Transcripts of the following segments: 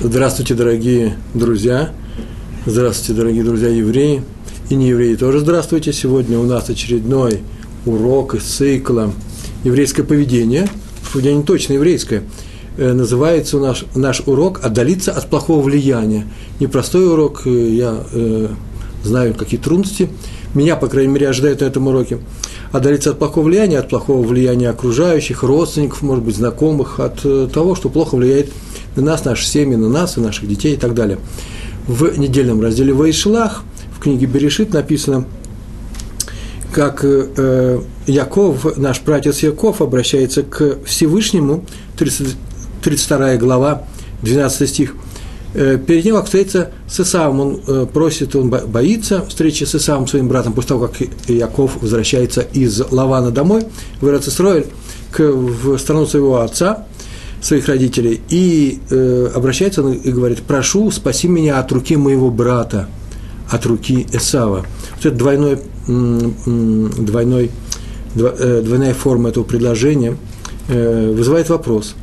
Здравствуйте, дорогие друзья. Здравствуйте, дорогие друзья евреи. И не евреи тоже здравствуйте. Сегодня у нас очередной урок из цикла «Еврейское поведение». Поведение точно еврейское. Э, называется у нас наш урок «Отдалиться от плохого влияния». Непростой урок, э, я э, знаю, какие трудности. Меня, по крайней мере, ожидают на этом уроке. Отдалиться от плохого влияния, от плохого влияния окружающих, родственников, может быть, знакомых, от того, что плохо влияет на нас, наши семьи, на нас и наших детей и так далее. В недельном разделе Вайшлах в книге Берешит написано, как э, Яков, наш братец Яков, обращается к Всевышнему, 30, 32 глава, 12 стих. Э, перед ним встретится с Исавом, он э, просит, он боится встречи с Исавом, своим братом, после того, как Яков возвращается из Лавана домой, в Ирацисроэль, к, в страну своего отца, своих родителей, и э, обращается он и говорит, прошу, спаси меня от руки моего брата, от руки Эсава. Вот это двойной, двойной, э, двойная форма этого предложения э, вызывает вопрос.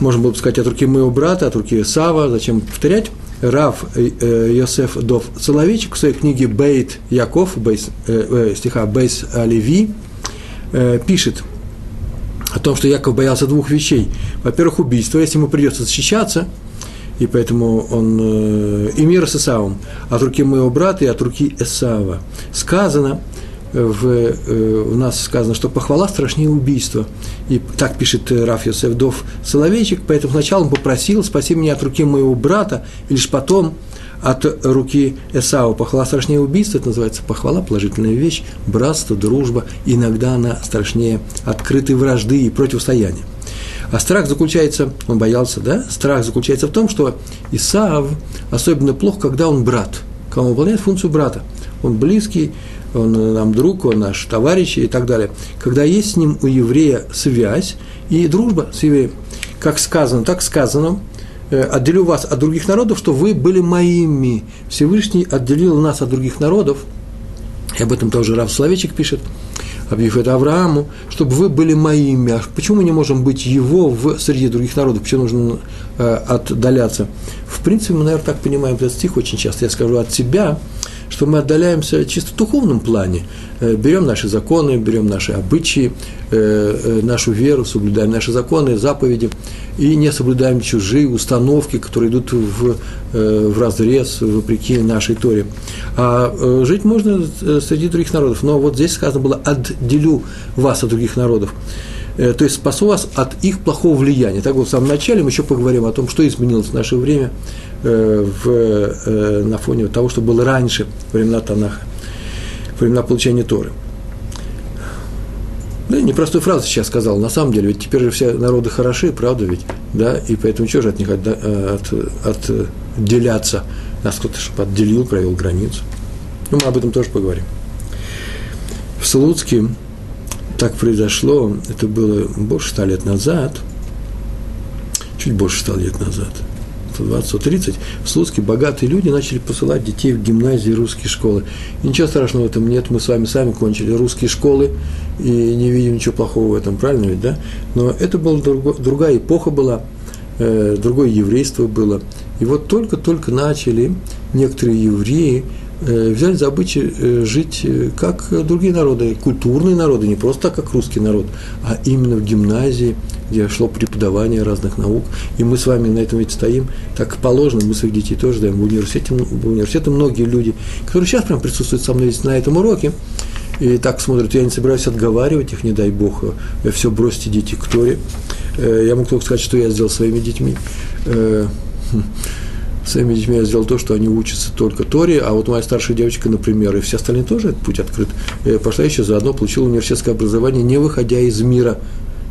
Можно было бы сказать от руки моего брата, от руки Эсава, зачем повторять? Рав э, Йосеф Дов Соловейчик в своей книге Бейт Яков, Бейс, э, стиха Бейс Оливи, пишет – о том, что Яков боялся двух вещей. Во-первых, убийства, если ему придется защищаться, и поэтому он э, и мир с Исавом, от руки моего брата и от руки Эсава. Сказано, в, э, у нас сказано, что похвала страшнее убийства. И так пишет э, Раф Йосеф Дов Соловейчик, поэтому сначала он попросил, спаси меня от руки моего брата, и лишь потом от руки Эсау. Похвала страшнее убийства, это называется похвала, положительная вещь, братство, дружба. Иногда она страшнее открытой вражды и противостояния. А страх заключается, он боялся, да? Страх заключается в том, что Исаав особенно плохо, когда он брат, когда он выполняет функцию брата. Он близкий, он нам друг, он наш товарищ и так далее. Когда есть с ним у еврея связь и дружба с евреем, как сказано, так сказано, отделю вас от других народов, что вы были моими. Всевышний отделил нас от других народов, и об этом тоже Рав Словечек пишет, объявив это Аврааму, чтобы вы были моими. А почему мы не можем быть его в среди других народов? Почему нужно э, отдаляться? В принципе, мы, наверное, так понимаем этот стих очень часто. Я скажу от себя, что мы отдаляемся чисто в духовном плане. Э, берем наши законы, берем наши обычаи, э, э, нашу веру, соблюдаем наши законы, заповеди, и не соблюдаем чужие установки, которые идут в, в разрез, вопреки нашей Торе. А жить можно среди других народов. Но вот здесь сказано было «отделю вас от других народов». То есть спасу вас от их плохого влияния. Так вот, в самом начале мы еще поговорим о том, что изменилось в наше время – в, э, на фоне того, что было раньше, времена Танаха, времена получения Торы. Да, непростую фразу сейчас сказал, на самом деле, ведь теперь же все народы хороши, правда ведь, да, и поэтому чего же от них от, э, от, отделяться? Нас кто-то чтобы отделил, провел границу. Ну, мы об этом тоже поговорим. В Слуцке так произошло, это было больше ста лет назад, чуть больше ста лет назад – 120-130, в Слуцке богатые люди начали посылать детей в гимназии русские школы. И ничего страшного в этом нет, мы с вами сами кончили русские школы, и не видим ничего плохого в этом, правильно ведь, да? Но это была друго, другая эпоха была, э, другое еврейство было. И вот только-только начали некоторые евреи Э, взяли за обычай э, жить э, как другие народы, культурные народы, не просто так, как русский народ, а именно в гимназии, где шло преподавание разных наук. И мы с вами на этом ведь стоим, так положено, мы своих детей тоже даем в университете, в университете многие люди, которые сейчас прям присутствуют со мной на этом уроке, и так смотрят, я не собираюсь отговаривать их, не дай бог, все бросьте дети к Торе. Я могу только сказать, что я сделал своими детьми. Хм, своими детьми я сделал то, что они учатся только Торе, а вот моя старшая девочка, например, и все остальные тоже этот путь открыт, э, пошла еще заодно, получила университетское образование, не выходя из мира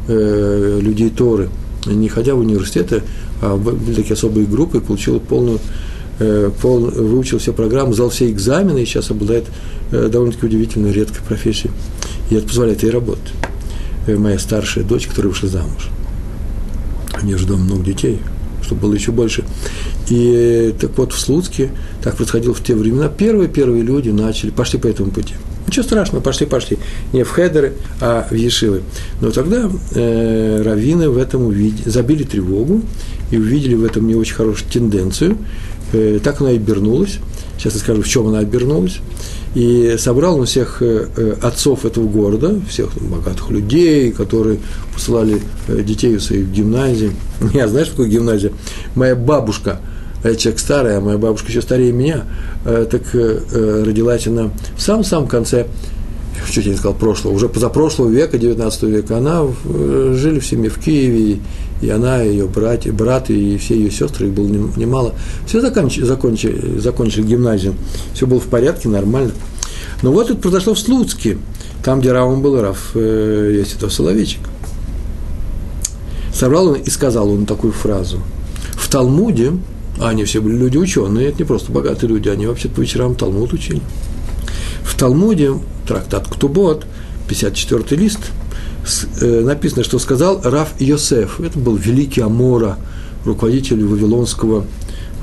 э, людей Торы, не ходя в университеты, а были такие особые группы, получила полную э, пол, выучил все программы, сдал все экзамены и сейчас обладает э, довольно-таки удивительной, редкой профессией. И это позволяет ей работать. Э, моя старшая дочь, которая вышла замуж. У нее же дома много детей, чтобы было еще больше. И так вот в Слуцке, так происходило в те времена, первые-первые люди начали, пошли по этому пути. Ничего страшного, пошли, пошли. Не в хедеры, а в ешивы. Но тогда э, раввины в этом увидели, забили тревогу и увидели в этом не очень хорошую тенденцию. Э, так она и обернулась. Сейчас я скажу, в чем она обернулась. И собрал он всех э, э, отцов этого города, всех богатых людей, которые посылали э, детей в свои гимназии. Я знаешь, что такое гимназия? Моя бабушка – я человек старый, а моя бабушка еще старее меня, э, так э, родилась она в самом-самом конце, чуть я не сказал прошлого, уже позапрошлого века, 19 века, она э, жили в семье в Киеве, и она, и ее братья, брат, и все ее сестры, их было немало. Все закончили, закончили, закончили гимназию, все было в порядке, нормально. Но вот это произошло в Слуцке, там, где Равом был Рав, есть это Соловейчик. Собрал он и сказал он такую фразу. В Талмуде а они все были люди ученые, это не просто богатые люди, они вообще по вечерам Талмуд учили. В Талмуде, трактат Ктубот, 54 лист, э, написано, что сказал Раф Йосеф. Это был великий Амора, руководитель вавилонского,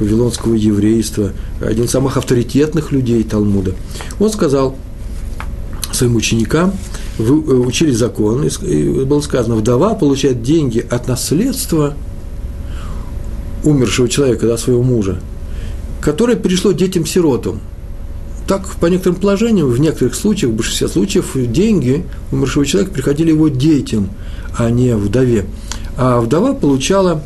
вавилонского еврейства, один из самых авторитетных людей Талмуда. Он сказал своим ученикам, вы э, учили закон, и было сказано, вдова получает деньги от наследства – умершего человека, да, своего мужа, которое перешло детям-сиротам. Так, по некоторым положениям, в некоторых случаях, в большинстве случаев, деньги умершего человека приходили его детям, а не вдове. А вдова получала,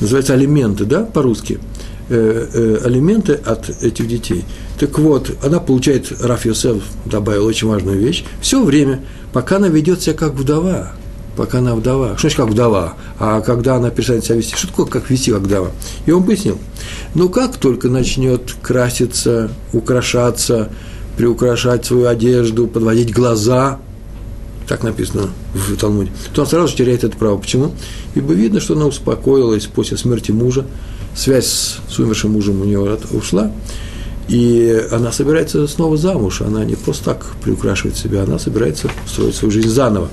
называется, алименты, да, по-русски, э, э, алименты от этих детей. Так вот, она получает, Раф Йосеф добавил очень важную вещь, все время, пока она ведет себя как вдова – пока она вдова. Что значит как вдова? А когда она перестанет себя вести? Что такое как вести как вдова? И он пояснил. Ну, как только начнет краситься, украшаться, приукрашать свою одежду, подводить глаза, так написано в Талмуде, то он сразу же теряет это право. Почему? Ибо видно, что она успокоилась после смерти мужа, связь с умершим мужем у нее ушла, и она собирается снова замуж, она не просто так приукрашивает себя, она собирается строить свою жизнь заново.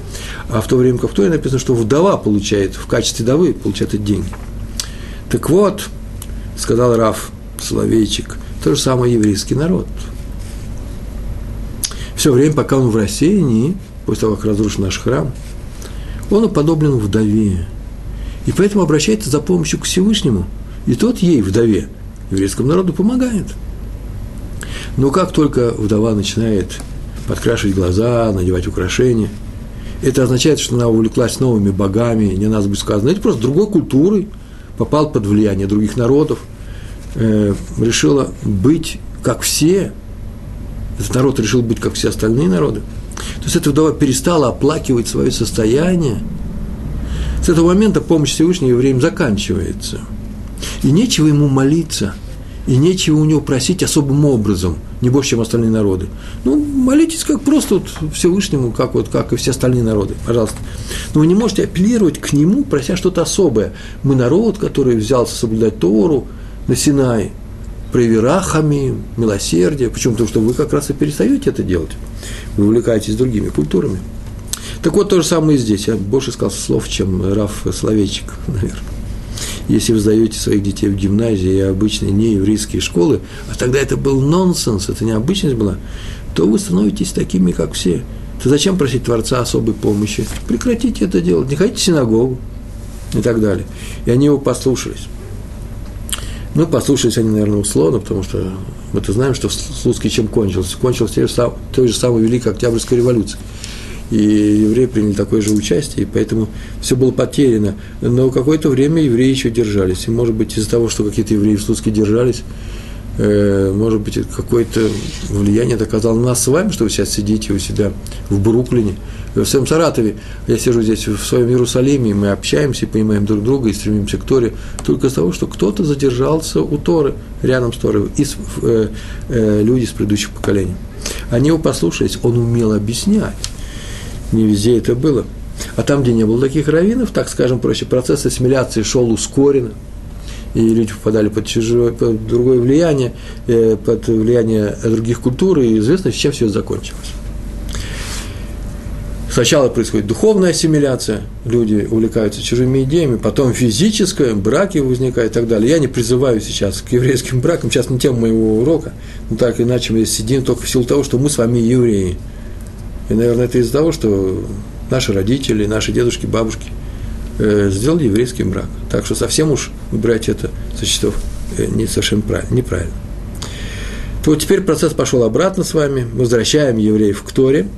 А в то время как в Торе написано, что вдова получает, в качестве вдовы получает эти деньги. Так вот, сказал Раф Соловейчик, то же самое еврейский народ. Все время, пока он в рассеянии, после того, как разрушен наш храм, он уподоблен вдове. И поэтому обращается за помощью к Всевышнему. И тот ей, вдове, еврейскому народу, помогает – но как только вдова начинает подкрашивать глаза, надевать украшения, это означает, что она увлеклась новыми богами, не нас будет сказано, это просто другой культурой, попал под влияние других народов, э, решила быть как все, этот народ решил быть как все остальные народы. То есть эта вдова перестала оплакивать свое состояние. С этого момента помощь Всевышнего евреям заканчивается. И нечего ему молиться, и нечего у него просить особым образом – не больше, чем остальные народы. Ну, молитесь как просто вот Всевышнему, как, вот, как и все остальные народы, пожалуйста. Но вы не можете апеллировать к нему, прося что-то особое. Мы народ, который взялся соблюдать Тору на Синай, проверахами, милосердие. Почему? Потому что вы как раз и перестаете это делать. Вы увлекаетесь другими культурами. Так вот, то же самое и здесь. Я больше сказал слов, чем Раф Словечек, наверное если вы сдаете своих детей в гимназии и обычные нееврейские школы, а тогда это был нонсенс, это не обычность была, то вы становитесь такими, как все. То зачем просить Творца особой помощи? Прекратите это делать, не ходите в синагогу и так далее. И они его послушались. Ну, послушались они, наверное, условно, потому что мы-то знаем, что Слуцкий чем кончился. Кончился той же, той же самой Великой Октябрьской революцией и евреи приняли такое же участие, и поэтому все было потеряно. Но какое-то время евреи еще держались. И, может быть, из-за того, что какие-то евреи в Слуцке держались, э, может быть, какое-то влияние это оказало на нас с вами, что вы сейчас сидите у себя в Бруклине, в своем Саратове. Я сижу здесь в своем Иерусалиме, и мы общаемся, и понимаем друг друга, и стремимся к Торе, только из того, что кто-то задержался у Торы, рядом с Торой, и э, э, люди с предыдущих поколений. Они его послушались, он умел объяснять не везде это было. А там, где не было таких раввинов, так скажем проще, процесс ассимиляции шел ускоренно, и люди попадали под, чужое, под другое влияние, э, под влияние других культур, и известно, с чем все закончилось. Сначала происходит духовная ассимиляция, люди увлекаются чужими идеями, потом физическая, браки возникают и так далее. Я не призываю сейчас к еврейским бракам, сейчас не тема моего урока, но так иначе мы сидим только в силу того, что мы с вами евреи. И, наверное, это из-за того, что наши родители, наши дедушки, бабушки э, сделали еврейский брак. Так что совсем уж брать это со счетов э, не совсем правильно, неправильно. То вот теперь процесс пошел обратно с вами, возвращаем евреев к Торе –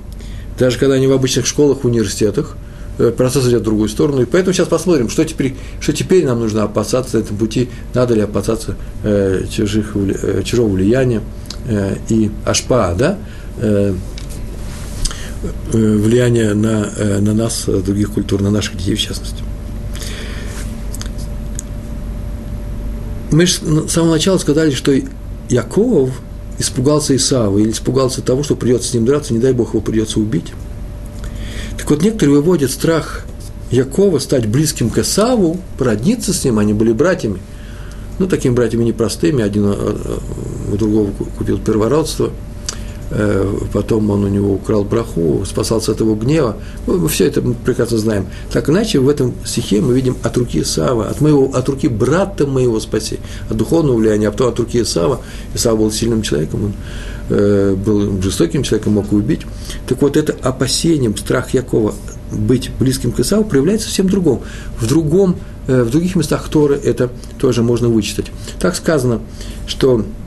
даже когда они в обычных школах, университетах, э, процесс идет в другую сторону. И поэтому сейчас посмотрим, что теперь, что теперь нам нужно опасаться на этом пути, надо ли опасаться э, чужих, э, чужого влияния э, и ашпа, да, э, э, влияния на, э, на нас, других культур, на наших детей в частности. Мы с самого начала сказали, что Яков – испугался Исава или испугался того, что придется с ним драться, не дай Бог его придется убить. Так вот, некоторые выводят страх Якова стать близким к Исаву, породниться с ним, они были братьями. Ну, такими братьями непростыми, один э, э, у другого купил первородство – Э, потом он у него украл браху, спасался от его гнева. Мы все это прекрасно знаем. Так иначе в этом стихе мы видим от руки Исава, от, моего, от руки брата моего спаси, от духовного влияния, а потом от руки Исава. Исава был сильным человеком, он э, был жестоким человеком, мог убить. Так вот, это опасением, страх Якова быть близким к Исаву проявляется в другом. В другом, э, в других местах Торы это тоже можно вычитать. Так сказано, что Э,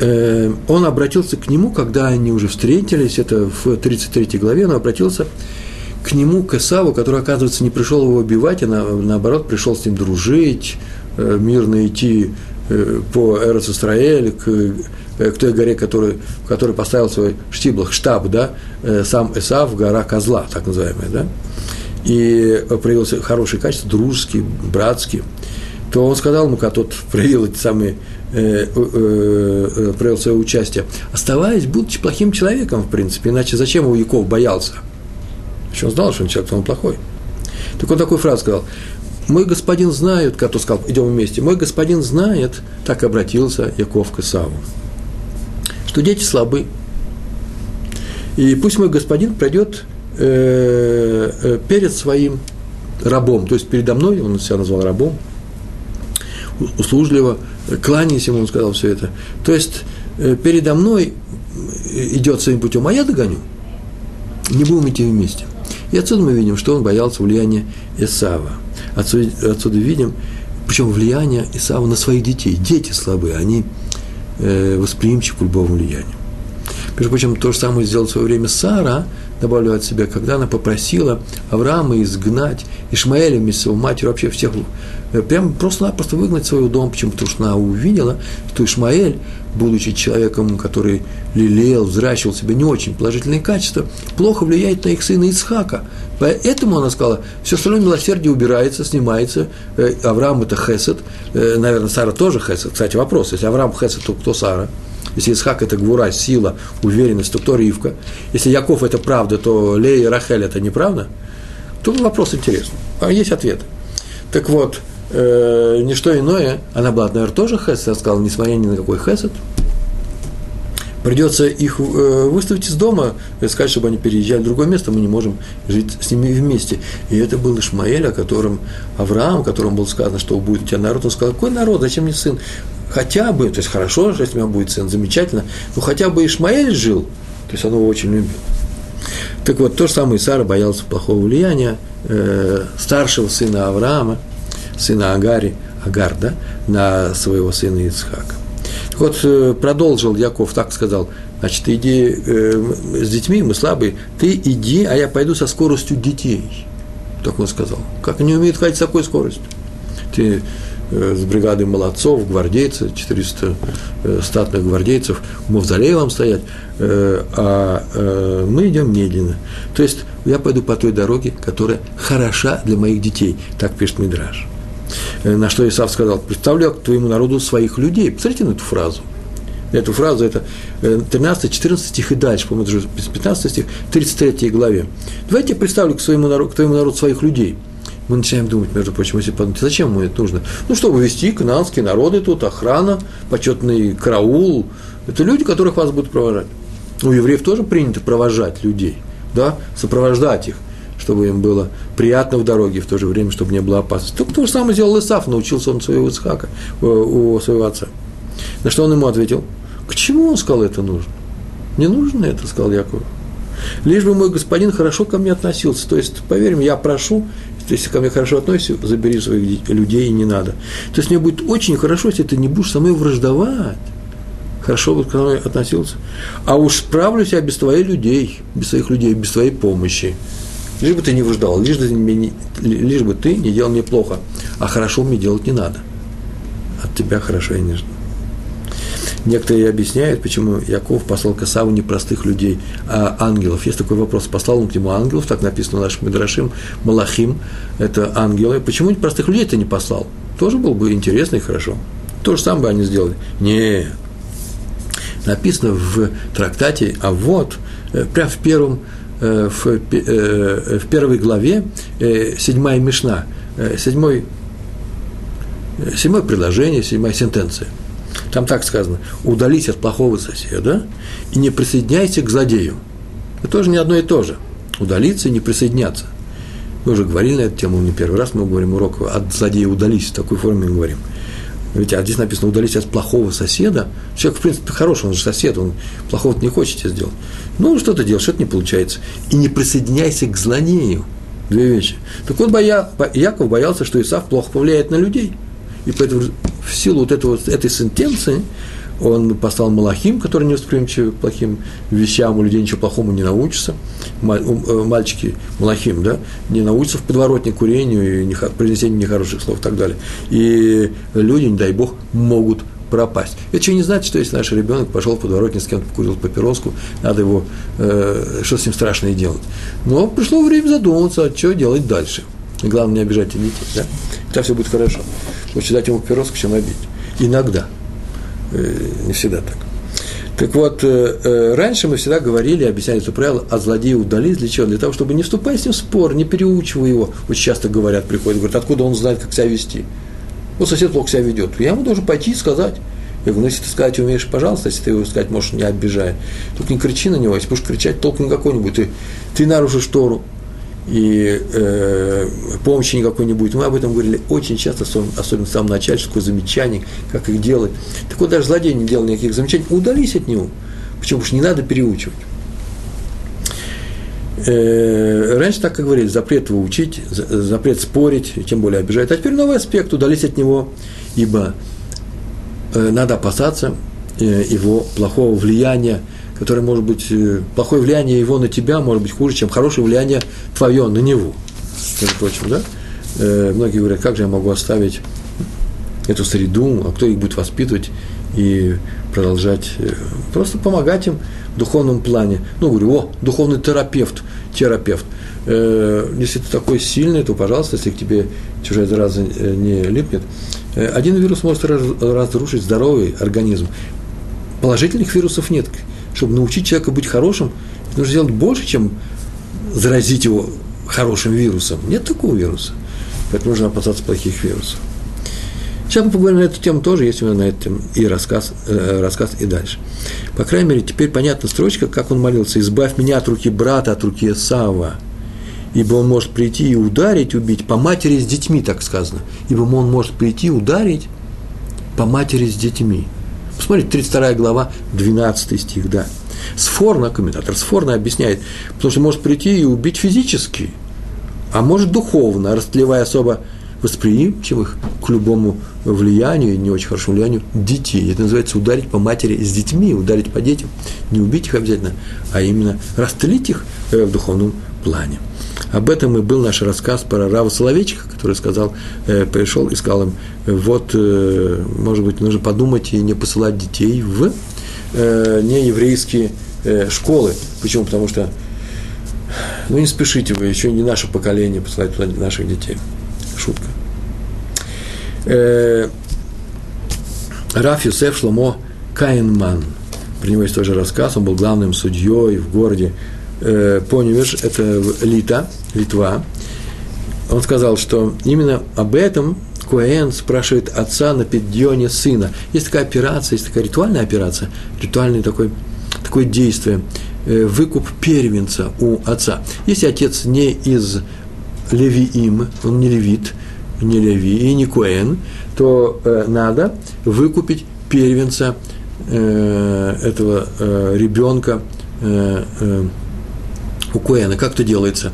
он обратился к нему, когда они уже встретились, это в 33 главе, он обратился к нему, к Исаву, который, оказывается, не пришел его убивать, а наоборот пришел с ним дружить, э, мирно идти э, по Эрос Исраэль, к, к той горе, который, в которой поставил свой штиблах, штаб, да, сам Исав, гора Козла, так называемая, да, и проявился хорошие качества, дружеские, братские, то он сказал ему, когда тот проявил эти самые Э, э, э, проявил свое участие, оставаясь, будучи плохим человеком, в принципе, иначе зачем его Яков боялся? Еще он знал, что он человек, он плохой. Так он такую фразу сказал, мой господин знает, как то сказал, идем вместе, мой господин знает, так обратился Яков к Исаву, что дети слабы. И пусть мой господин пройдет э, э, перед своим рабом, то есть передо мной, он себя назвал рабом, услужливо, кланяйся ему, он сказал все это. То есть э, передо мной идет своим путем, а я догоню. Не будем идти вместе. И отсюда мы видим, что он боялся влияния Исава. Отсюда, отсюда видим, причем влияние Исава на своих детей. Дети слабые, они э, восприимчивы к любому влиянию. Между прочим, то же самое сделал в свое время Сара, добавлю от себя, когда она попросила Авраама изгнать Ишмаэля вместе с его матерью, вообще всех, э, прям просто-напросто выгнать свой дом, почему? Потому что она увидела, что Ишмаэль, будучи человеком, который лелеял, взращивал себе не очень положительные качества, плохо влияет на их сына Исхака. Поэтому она сказала, все остальное милосердие убирается, снимается. Э, Авраам – это хесед, э, наверное, Сара тоже хесед. Кстати, вопрос, если Авраам хесед, то кто Сара? Если Исхак – это гвура, сила, уверенность, то кто Ривка? Если Яков – это правда, то Лея и Рахель – это неправда? Тут вопрос интересный. А есть ответ. Так вот, э, не иное, она была, наверное, тоже хесед, я сказал, несмотря ни на какой хесед, придется их э, выставить из дома, сказать, чтобы они переезжали в другое место, мы не можем жить с ними вместе. И это был Ишмаэль, о котором Авраам, о котором было сказано, что будет у тебя народ, он сказал, какой народ, зачем мне сын? Хотя бы, то есть хорошо, что у меня будет сын, замечательно, но хотя бы Ишмаэль жил, то есть он его очень любил. Так вот, то же самое и Сара боялся плохого влияния э, старшего сына Авраама, сына Агари, Агар, да, на своего сына Ицхака. Так вот, э, продолжил Яков, так сказал, значит, иди э, с детьми, мы слабые, ты иди, а я пойду со скоростью детей. Так он сказал. Как они умеют ходить с такой скоростью? Ты с бригадой молодцов, гвардейцы, 400 э, статных гвардейцев в мавзолее вам стоять, э, а мы идем медленно. То есть я пойду по той дороге, которая хороша для моих детей, так пишет Мидраж. На что Исав сказал, представляю к твоему народу своих людей. Посмотрите на эту фразу. Эту фразу, это 13-14 стих и дальше, по-моему, уже 15 стих, 33 главе. Давайте я представлю к, своему народу, к твоему народу своих людей – мы начинаем думать, между прочим, если подумать, зачем ему это нужно? Ну, чтобы вести канадские народы тут, охрана, почетный караул. Это люди, которых вас будут провожать. У евреев тоже принято провожать людей. да, сопровождать их, чтобы им было приятно в дороге, в то же время, чтобы не было опасности. Только то же самое сделал Исаф, научился он своего Ицхака, э, у своего отца. На что он ему ответил? К чему он сказал это нужно? Не нужно это, сказал Яков. Лишь бы мой господин хорошо ко мне относился. То есть, поверь мне, я прошу, если ко мне хорошо относишься, забери своих людей не надо. То есть мне будет очень хорошо, если ты не будешь со мной враждовать. Хорошо бы ко мне относился. А уж справлюсь я без твоих людей, без своих людей, без твоей помощи. Лишь бы ты не враждовал, лишь, бы, не, лишь бы ты не делал мне плохо. А хорошо мне делать не надо. От тебя хорошо я не жду. Некоторые объясняют, почему Яков послал к Исаву не простых людей, а ангелов. Есть такой вопрос, послал он к нему ангелов, так написано в нашем Медрашим, Малахим, это ангелы. Почему простых людей ты не послал? Тоже было бы интересно и хорошо. То же самое бы они сделали. Не, написано в трактате, а вот, э, прямо в первом, э, в, э, в первой главе, седьмая мешна, седьмой, седьмое предложение, седьмая сентенция – там так сказано, удались от плохого соседа и не присоединяйся к злодею. Это тоже не одно и то же. Удалиться и не присоединяться. Мы уже говорили на эту тему не первый раз, мы говорим урок от злодея удались, в такой форме мы говорим. Ведь а здесь написано удались от плохого соседа. Человек, в принципе, хороший, он же сосед, он плохого не хочет тебе сделать. Ну, что ты делаешь, что-то не получается. И не присоединяйся к злодею. Две вещи. Так вот, боя, Яков боялся, что Исав плохо повлияет на людей – и поэтому в силу вот этого, этой сентенции он послал Малахим, который не восприимчивы к плохим вещам, у людей ничего плохому не научится. Э, мальчики Малахим, да, не научатся в подворотне курению и произнесению нехороших слов и так далее. И люди, не дай бог, могут пропасть. Это что не значит, что если наш ребенок пошел в подворотне с кем-то покурил папироску, надо его, э, что с ним страшное делать. Но пришло время задуматься, а что делать дальше. И главное, не обижать детей, да? Тогда все будет хорошо. Лучше дать ему папироску, чем обидеть. Иногда. Э, не всегда так. Так вот, э, э, раньше мы всегда говорили, объясняли это правило, а злодея удались для чего? Для того, чтобы не вступать с ним в спор, не переучивая его. Очень часто говорят, приходят, говорят, откуда он знает, как себя вести. Вот сосед плохо себя ведет. Я ему должен пойти и сказать. Я говорю, ну, если ты сказать умеешь, пожалуйста, если ты его сказать можешь, не обижая. Только не кричи на него, если будешь кричать, толку никакой не будет. Ты, ты нарушишь Тору, и э, помощи никакой не будет. Мы об этом говорили очень часто, особенно в самом начале, что такое замечание, как их делать. Так вот, даже злодей не делал никаких замечаний, удались от него. Почему? Потому что не надо переучивать. Э, раньше так, как говорили, запрет его учить, запрет спорить, тем более обижать. А теперь новый аспект, удались от него, ибо э, надо опасаться э, его плохого влияния – которое может быть, э, плохое влияние его на тебя может быть хуже, чем хорошее влияние твое на него. Между прочим, да? Э, многие говорят, как же я могу оставить эту среду, а кто их будет воспитывать и продолжать, э, просто помогать им в духовном плане. Ну, говорю, о, духовный терапевт, терапевт. Если ты такой сильный, то, пожалуйста, если к тебе чужая зараза не липнет, один вирус может разрушить здоровый организм. Положительных вирусов нет чтобы научить человека быть хорошим, нужно сделать больше, чем заразить его хорошим вирусом. Нет такого вируса. Поэтому нужно опасаться плохих вирусов. Сейчас мы поговорим на эту тему тоже, есть у меня на тему и рассказ, э, рассказ и дальше. По крайней мере, теперь понятна строчка, как он молился. «Избавь меня от руки брата, от руки Сава, ибо он может прийти и ударить, убить по матери с детьми, так сказано. Ибо он может прийти и ударить по матери с детьми». Посмотрите, 32 глава, 12 стих, да. Сфорно, комментатор Сфорно объясняет, потому что может прийти и убить физически, а может духовно, растлевая особо восприимчивых к любому влиянию, не очень хорошему влиянию, детей. Это называется ударить по матери с детьми, ударить по детям. Не убить их обязательно, а именно растлить их э, в духовном плане. Об этом и был наш рассказ про Рава Соловейчика, который сказал, э, пришел и сказал им, вот, э, может быть, нужно подумать и не посылать детей в э, нееврейские э, школы. Почему? Потому что, ну, не спешите вы, еще не наше поколение посылать туда наших детей. Шутка. Э, Раф Юсеф Шломо Каинман. Про него есть тоже рассказ. Он был главным судьей в городе э, это Лита, Литва, он сказал, что именно об этом Куэн спрашивает отца на педионе сына. Есть такая операция, есть такая ритуальная операция, ритуальное такое, такое действие. э, выкуп первенца у отца. Если отец не из Левиим, он не левит, не леви и не коэн, то э, надо выкупить первенца э, этого ребенка у коэна. Как это делается?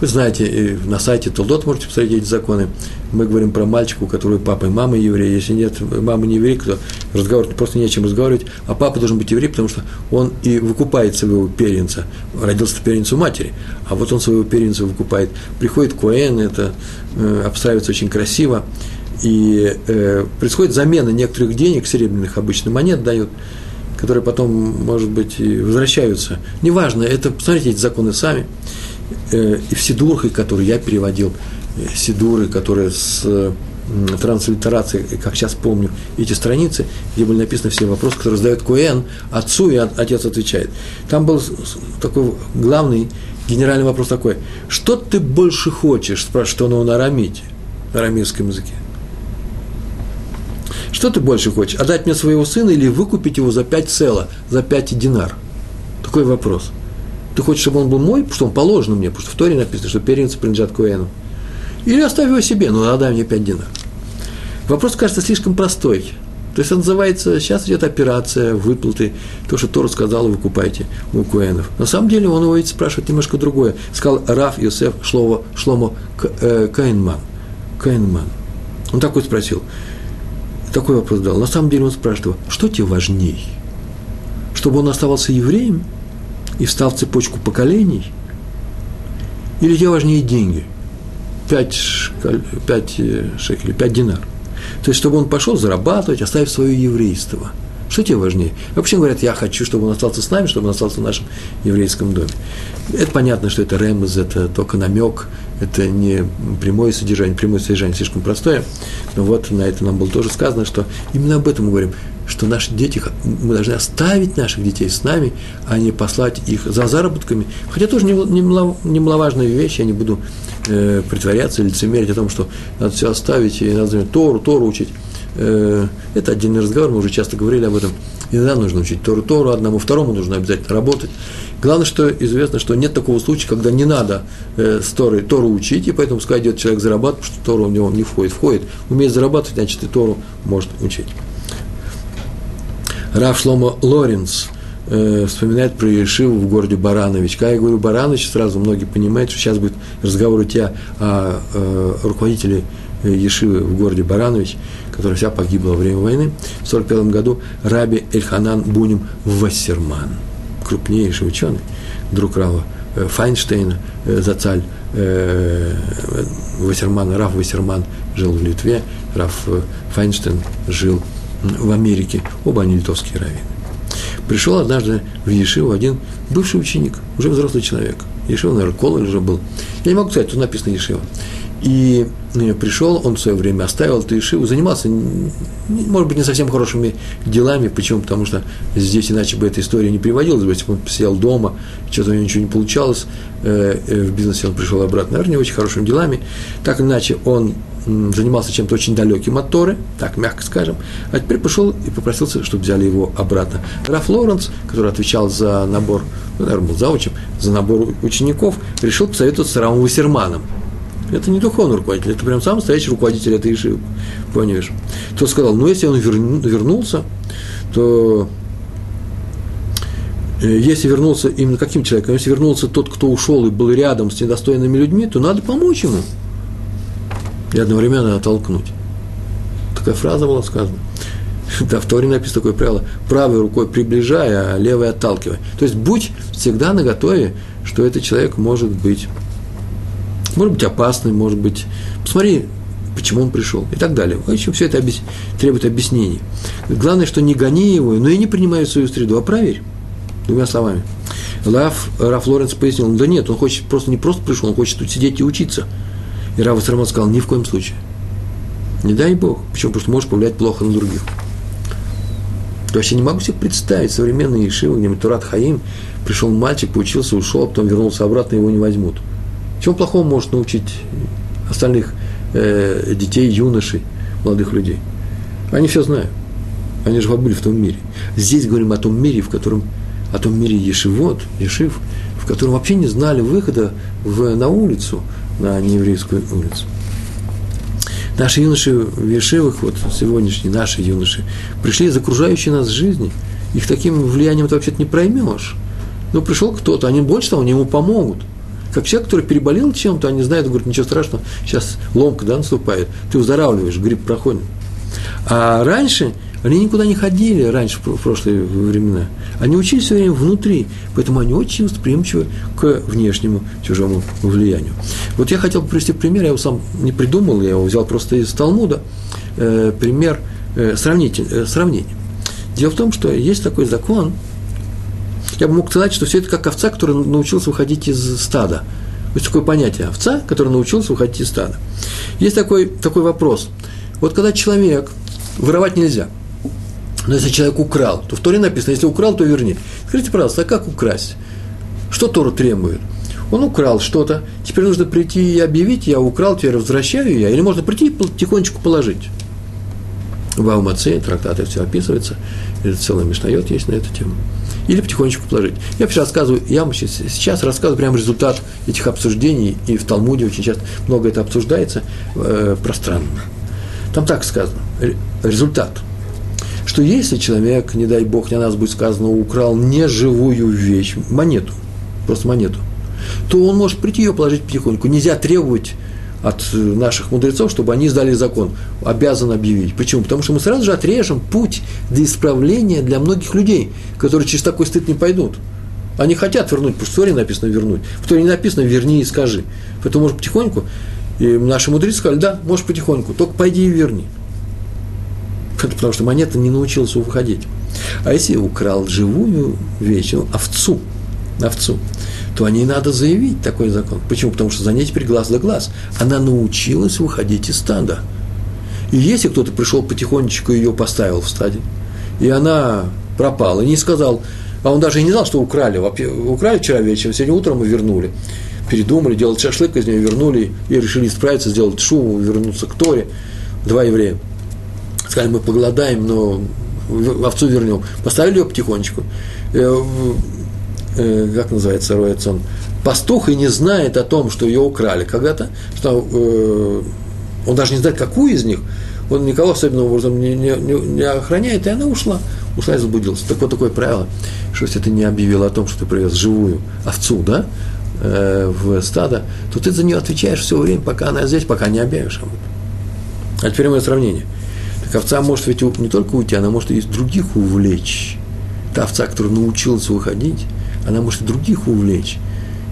Вы знаете, на сайте Толдот можете посмотреть эти законы. Мы говорим про мальчика, у которого папа и мама евреи. Если нет мамы не еврей, то разговор просто не о чем разговаривать. А папа должен быть еврей, потому что он и выкупает своего первенца. Родился первенец у матери, а вот он своего первенца выкупает. Приходит Коэн, это э, обставится очень красиво. И э, происходит замена некоторых денег, серебряных обычно монет дают, которые потом, может быть, и возвращаются. Неважно, это, посмотрите эти законы сами э, и в Сидурхе, который я переводил, э, Сидуры, которые с транслитерацией, как сейчас помню, эти страницы, где были написаны все вопросы, которые задает Куэн отцу, и отец отвечает. Там был такой главный генеральный вопрос такой, что ты больше хочешь, спрашивает он на арамите, на арамейском языке. Что ты больше хочешь, отдать мне своего сына или выкупить его за пять цела, за пять динар? Такой вопрос – ты хочешь, чтобы он был мой, потому что он положен мне, потому что в Торе написано, что первенцы принадлежат Куэну. Или оставь его себе, но отдай мне пять динар. Вопрос кажется слишком простой. То есть он называется, сейчас идет операция, выплаты, то, что Тора сказал, вы купаете у Куэнов. На самом деле он его ведь спрашивает немножко другое. Сказал Раф Йосеф Шломо, Шломо э, Каинман. Каинман. Он такой спросил, такой вопрос дал. На самом деле он спрашивает его, что тебе важней? Чтобы он оставался евреем – и встал в цепочку поколений? Или тебе важнее деньги? Пять, пять э, шекелей, пять динар. То есть, чтобы он пошел зарабатывать, оставив свое еврейство. Что тебе важнее? Вообще говорят, я хочу, чтобы он остался с нами, чтобы он остался в нашем еврейском доме. Это понятно, что это ремез, это только намек, это не прямое содержание, прямое содержание слишком простое. Но вот на это нам было тоже сказано, что именно об этом мы говорим что наши дети, мы должны оставить наших детей с нами, а не послать их за заработками. Хотя тоже немаловажная вещь, я не буду э, притворяться лицемерить о том, что надо все оставить, и надо Тору, Тору учить. Э, это отдельный разговор, мы уже часто говорили об этом. Иногда нужно учить Тору, Тору одному, второму нужно обязательно работать. Главное, что известно, что нет такого случая, когда не надо э, с Торой Тору учить, и поэтому пускай идет человек зарабатывать, потому что Тору у него не входит. Входит, умеет зарабатывать, значит, и Тору может учить. Раф Шломо Лоренц э, вспоминает про Ешиву в городе Баранович. Когда я говорю Баранович, сразу многие понимают, что сейчас будет разговор у тебя о э, руководителе Ешивы в городе Баранович, которая вся погибла во время войны. В 1945 году Раби Эльханан Буним Вассерман, крупнейший ученый, друг Рава э, Файнштейна, э, Зацаль э, Вассерман, Раф Вассерман жил в Литве, Раф э, Файнштейн жил в Америке, оба они литовские раввины. Пришел однажды в Ешиву один бывший ученик, уже взрослый человек. Ешива, наверное, колледж уже был. Я не могу сказать, тут написано Ешива. И э, пришел, он в свое время оставил эту Ешиву, занимался, может быть, не совсем хорошими делами. Почему? Потому что здесь иначе бы эта история не приводилась бы, если бы он сидел дома, что-то у него ничего не получалось, э, э, в бизнесе он пришел обратно, наверное, не очень хорошими делами. Так иначе, он занимался чем-то очень далеким от Торы, так мягко скажем, а теперь пошел и попросился, чтобы взяли его обратно. Раф Лоренс, который отвечал за набор, ну, наверное, был заучим, за набор учеников, решил посоветоваться с Рамом Вассерманом. Это не духовный руководитель, это прям сам настоящий руководитель этой Ишивы, понимаешь? Тот сказал, ну, если он вернулся, то э, если вернулся именно каким человеком, если вернулся тот, кто ушел и был рядом с недостойными людьми, то надо помочь ему – и одновременно оттолкнуть. Такая фраза была сказана. Да, в Торе написано такое правило, правой рукой приближая, а левой отталкивая. То есть будь всегда наготове, что этот человек может быть, может быть опасный, может быть, посмотри, почему он пришел и так далее. В общем, все это объяс... требует объяснений. Главное, что не гони его, но и не принимай в свою среду, а проверь. Двумя словами. Раф, Раф Лоренц пояснил, да нет, он хочет просто не просто пришел, он хочет тут сидеть и учиться – и Рав Сармон сказал, ни в коем случае. Не дай Бог. Почему? Потому что можешь повлиять плохо на других. То я не могу себе представить современные Ешивы, где Турат Хаим, пришел мальчик, поучился, ушел, а потом вернулся обратно, его не возьмут. Чего плохого может научить остальных э, детей, юношей, молодых людей? Они все знают. Они же побыли в том мире. Здесь говорим о том мире, в котором о том мире Ешивот, Ешив, в котором вообще не знали выхода в, на улицу, на нееврейскую улицу. Наши юноши в Ешивах, вот сегодняшние наши юноши, пришли из окружающей нас жизни. Их таким влиянием ты вообще-то не проймешь. Но пришел кто-то, они больше того, они ему помогут. Как человек, который переболел чем-то, они знают, говорят, ничего страшного, сейчас ломка да, наступает, ты выздоравливаешь, грипп проходит. А раньше они никуда не ходили раньше, в прошлые времена. Они учились все время внутри, поэтому они очень восприимчивы к внешнему чужому влиянию. Вот я хотел привести пример, я его сам не придумал, я его взял просто из Талмуда, э, пример э, сравнитель, э, сравнения. Дело в том, что есть такой закон, я бы мог сказать, что все это как овца, которая научился выходить из стада. Есть такое понятие – овца, которая научился выходить из стада. Есть такой, такой вопрос. Вот когда человек, воровать нельзя, но если человек украл, то в Торе написано, если украл, то верни. Скажите, пожалуйста, а как украсть? Что Тору требует? Он украл что-то, теперь нужно прийти и объявить, я украл, теперь возвращаю я, или можно прийти и тихонечку положить. В Аумаце, трактаты все описывается, целый мишнает есть на эту тему или потихонечку положить. Я вообще рассказываю, я вам сейчас, сейчас рассказываю прям результат этих обсуждений, и в Талмуде очень часто много это обсуждается э, пространно. Там так сказано, результат, что если человек, не дай бог, не о нас будет сказано, украл неживую вещь, монету, просто монету, то он может прийти ее положить потихоньку. Нельзя требовать от э, наших мудрецов, чтобы они сдали закон, обязан объявить. Почему? Потому что мы сразу же отрежем путь для исправления для многих людей, которые через такой стыд не пойдут. Они хотят вернуть, потому что в Торе написано вернуть. В Торе не написано верни и скажи. Поэтому, может, потихоньку. И наши мудрецы сказали, да, можешь потихоньку, только пойди и верни. Потому что монета не научилась выходить. А если украл живую вещь, ну, овцу, овцу, то о ней надо заявить такой закон. Почему? Потому что за ней теперь глаз да глаз. Она научилась выходить из стада. И если кто-то пришел потихонечку ее поставил в стаде, и она пропала, и не сказал, а он даже и не знал, что украли. Украли вчера вечером, сегодня утром мы вернули. Передумали, делать шашлык из нее, вернули и решили исправиться, сделать шум, вернуться к Торе. Два еврея. Сказали, мы поголодаем, но овцу вернем. Поставили ее потихонечку э, как называется, роется пастух и не знает о том, что ее украли когда-то, что э, он даже не знает, какую из них, он никого особенного образом не, не, не охраняет, и она ушла, ушла и заблудилась. Так вот такое правило, что если ты не объявил о том, что ты привез живую овцу, да, э, в стадо, то ты за нее отвечаешь все время, пока она здесь, пока не объявишь об этом. А теперь мое сравнение. Так овца может ведь не только уйти, она может и других увлечь. Та овца, которая научилась выходить, она может и других увлечь.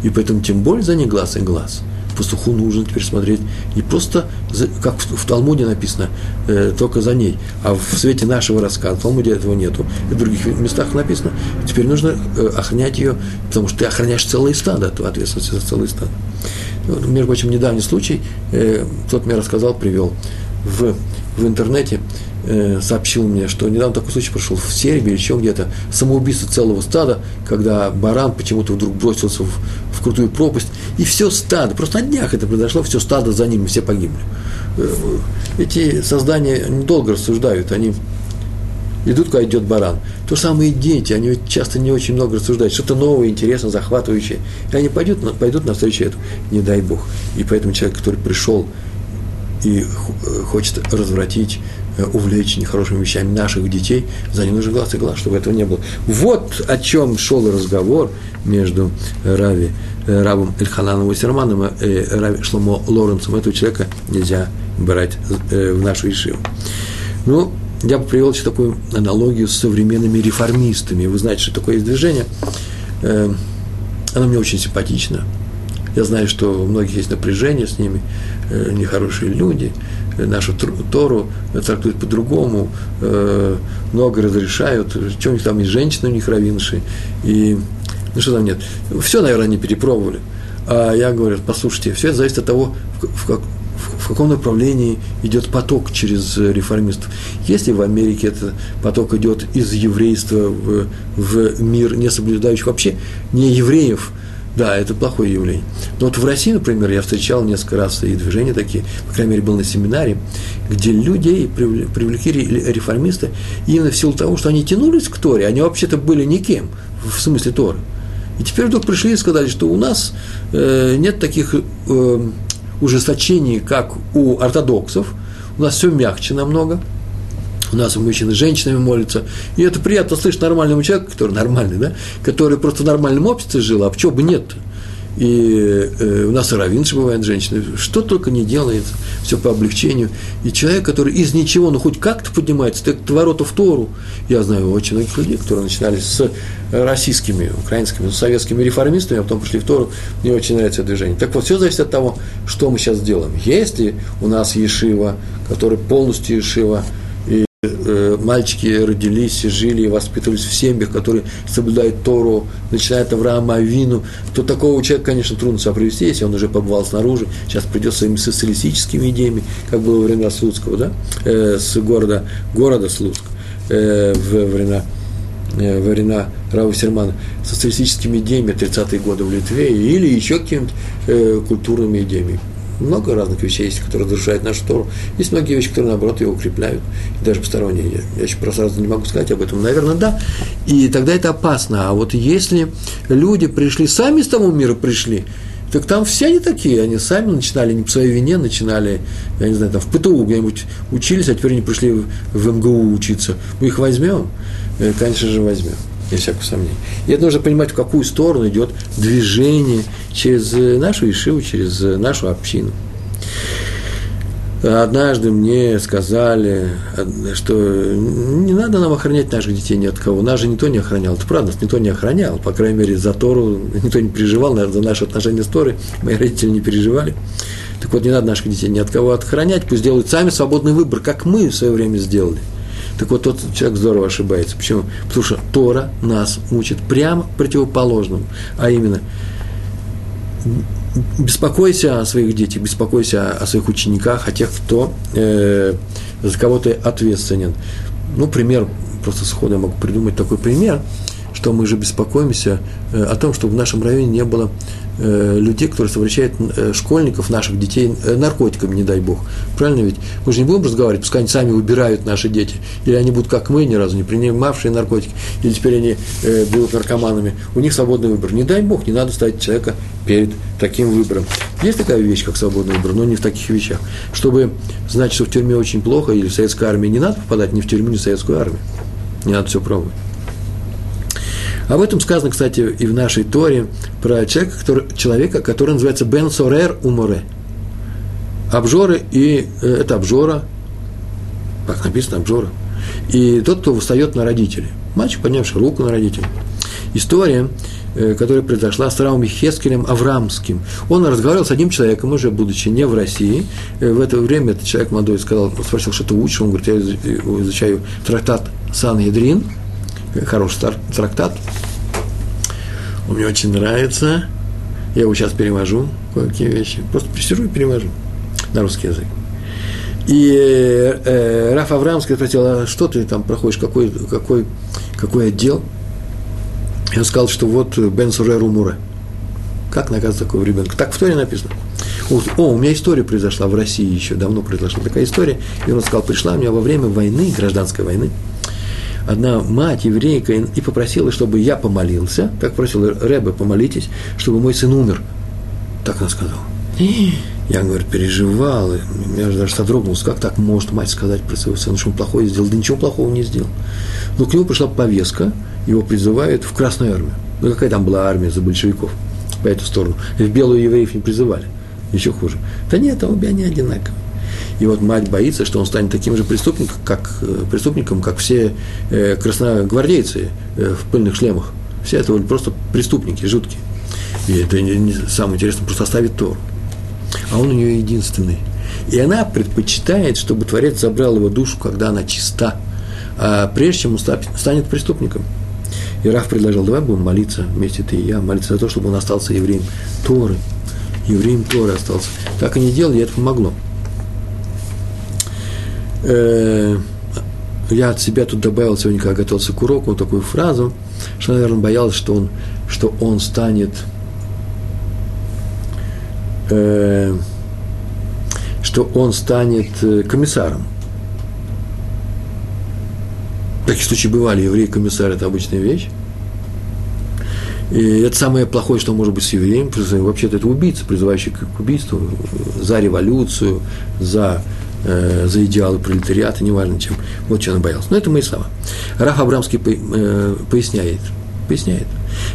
И поэтому тем более за ней глаз и глаз. Пастуху нужно теперь смотреть не просто, за, как в, в Талмуде написано, э, только за ней, а в свете нашего рассказа. В Талмуде этого нету. И в других местах написано. Теперь нужно э, охранять ее, потому что ты охраняешь целые стадо, твоя ответственность за целые стадо. Вот, между прочим, недавний случай, э, тот мне рассказал, привел в, в интернете, Э, сообщил мне, что недавно такой случай прошел в Сербии или еще где-то, самоубийство целого стада, когда баран почему-то вдруг бросился в, в крутую пропасть, и все стадо, просто на днях это произошло, все стадо за ним, все погибли. Э, эти создания недолго рассуждают, они идут, когда идет баран. То же самое и дети, они ведь часто не очень много рассуждают, что-то новое, интересное, захватывающее. И они пойдут, пойдут навстречу этому, не дай Бог. И поэтому человек, который пришел и э, хочет развратить увлечь нехорошими вещами наших детей, за ним нужен глаз и глаз, чтобы этого не было. Вот о чем шел разговор между Рави, э, Равом Эльхананом Вассерманом и Рави Шломо Лоренцем. Этого человека нельзя брать э, в нашу Ишиву. Ну, я бы привел еще такую аналогию с современными реформистами. Вы знаете, что такое есть движение. Оно мне очень симпатично. Я знаю, что у многих есть напряжение с ними, нехорошие люди – нашу Тору трактуют по-другому, э, много разрешают, что у них там есть женщины, у них равинши, и ну что там нет. Все, наверное, они перепробовали. А я говорю, послушайте, все это зависит от того, в, как, в каком направлении идет поток через реформистов. Если в Америке этот поток идет из еврейства в, в мир не соблюдающих вообще не евреев, Да, это плохое явление. Но вот в России, например, я встречал несколько раз и движения такие, по крайней мере, был на семинаре, где людей привлекли реформисты именно в силу того, что они тянулись к Торе, они вообще-то были никем, в смысле Торы. И теперь вдруг пришли и сказали, что у нас э, нет таких э, ужесточений, как у ортодоксов, у нас все мягче намного – у нас мужчины с женщинами молятся. И это приятно слышать нормальному человеку, который нормальный, да, который просто в нормальном обществе жил, а почему бы нет -то? И э, у нас и равенши бывают женщины, что только не делается, все по облегчению. И человек, который из ничего, ну хоть как-то поднимается, так ворота в Тору. Я знаю очень многих людей, которые начинали с российскими, украинскими, советскими реформистами, а потом пришли в Тору. Мне очень нравится это движение. Так вот, все зависит от того, что мы сейчас делаем. Если у нас Ешива, который полностью Ешива, мальчики родились, жили и воспитывались в семьях, которые соблюдают Тору, начиная от Авраама Авину, то такого человека, конечно, трудно себя привести, если он уже побывал снаружи, сейчас придет своими социалистическими идеями, как было во времена Слуцкого, да, э, с города, города Слуцк, э, в времена э, во времена Рава Сермана, социалистическими идеями 30-е годы в Литве или еще какими-то э, культурными идеями много разных вещей есть, которые разрушают нашу Тору. Есть многие вещи, которые, наоборот, ее укрепляют, и даже посторонние. Я, я еще просто сразу не могу сказать об этом. Наверное, да. И тогда это опасно. А вот если люди пришли, сами из того мира пришли, так там все они такие, они сами начинали не по своей вине, начинали, я не знаю, там в ПТУ где-нибудь учились, а теперь они пришли в, в МГУ учиться. Мы их возьмем? Э, конечно же, возьмем без всякого сомнения. И это нужно понимать, в какую сторону идет движение через э, нашу Ишиву, через э, нашу общину. Однажды мне сказали, что не надо нам охранять наших детей ни от кого. Нас же никто не охранял. Это правда, нас никто не охранял. По крайней мере, за Тору никто не переживал, за наши отношения с Торой. Мои родители не переживали. Так вот, не надо наших детей ни от кого охранять. Пусть делают сами свободный выбор, как мы в свое время сделали – так вот, тот человек здорово ошибается. Почему? Потому что Тора нас учит прямо противоположному, а именно беспокойся о своих детях, беспокойся о своих учениках, о тех, кто э, за кого ты ответственен. Ну, пример, просто сходу я могу придумать такой пример, что мы же беспокоимся э, о том, чтобы в нашем районе не было Э, людей, которые совращают э, школьников, наших детей наркотиками, не дай бог. Правильно ведь? Мы же не будем разговаривать, пускай они сами выбирают наши дети. Или они будут, как мы, ни разу не принимавшие наркотики. Или теперь они будут наркоманами. У них свободный выбор. Не дай бог, не надо ставить человека перед таким выбором. Есть такая вещь, как свободный выбор, но не в таких вещах. Чтобы знать, что в тюрьме очень плохо, или в советской армии не надо попадать ни в тюрьму, ни в советскую армию. Не надо все пробовать. Об этом сказано, кстати, и в нашей Торе про человека, который, человека, который называется Бен Сорер Уморе. Обжоры, и э, это обжора, как написано, обжора. И тот, кто восстает на родителей. Мальчик, поднявший руку на родителей. История, э, которая произошла с Раум Хескелем Аврамским. Он разговаривал с одним человеком, уже будучи не в России. Э, в это время этот человек молодой сказал, спросил, что ты учишь. Он говорит, я изучаю трактат Сан Ядрин, хороший трактат. Он мне очень нравится. Я его сейчас перевожу, кое-какие вещи. Просто сижу и перевожу на русский язык. И э, Раф Аврамский спросил, а что ты там проходишь, какой, какой, какой отдел? И он сказал, что вот Бен Сурер Умуре. Как наказывать такого ребенка? Так в Торе написано. О, у меня история произошла в России еще, давно произошла такая история. И он сказал, пришла у меня во время войны, гражданской войны, одна мать еврейка и попросила, чтобы я помолился, так просил Рэбе, помолитесь, чтобы мой сын умер. Так она сказала. Я, говорю, переживал, меня даже содрогнулся, как так может мать сказать про своего сына, что он плохое сделал, да ничего плохого не сделал. Но к нему пришла повестка, его призывают в Красную армию. Ну, какая там была армия за большевиков по эту сторону? В белую евреев не призывали, еще хуже. Да нет, там обе они одинаковые. И вот мать боится, что он станет таким же преступником, как, э, преступником, как все э, красногвардейцы э, в пыльных шлемах. Все это просто преступники, жуткие. И это не, не, самое интересное, просто оставит Тору. А он у нее единственный. И она предпочитает, чтобы Творец забрал его душу, когда она чиста, а прежде чем он станет преступником. И Раф предложил, давай будем молиться вместе ты и я, молиться за то, чтобы он остался евреем Торы. Евреем Торы остался. Так они делали, и это помогло. Э, я от себя тут добавил сегодня, когда готовился к уроку, вот такую фразу, что, наверное, боялась, что он, что он станет э, что он станет э, комиссаром. Такие случаи бывали, еврей-комиссар – это обычная вещь. И это самое плохое, что может быть с евреем. Вообще-то это убийца, призывающий к убийству, за революцию, за, э, за идеалы пролетариата, неважно чем. Вот чего он боялся. Но это мои слова. Раф Абрамский по, э, поясняет, поясняет.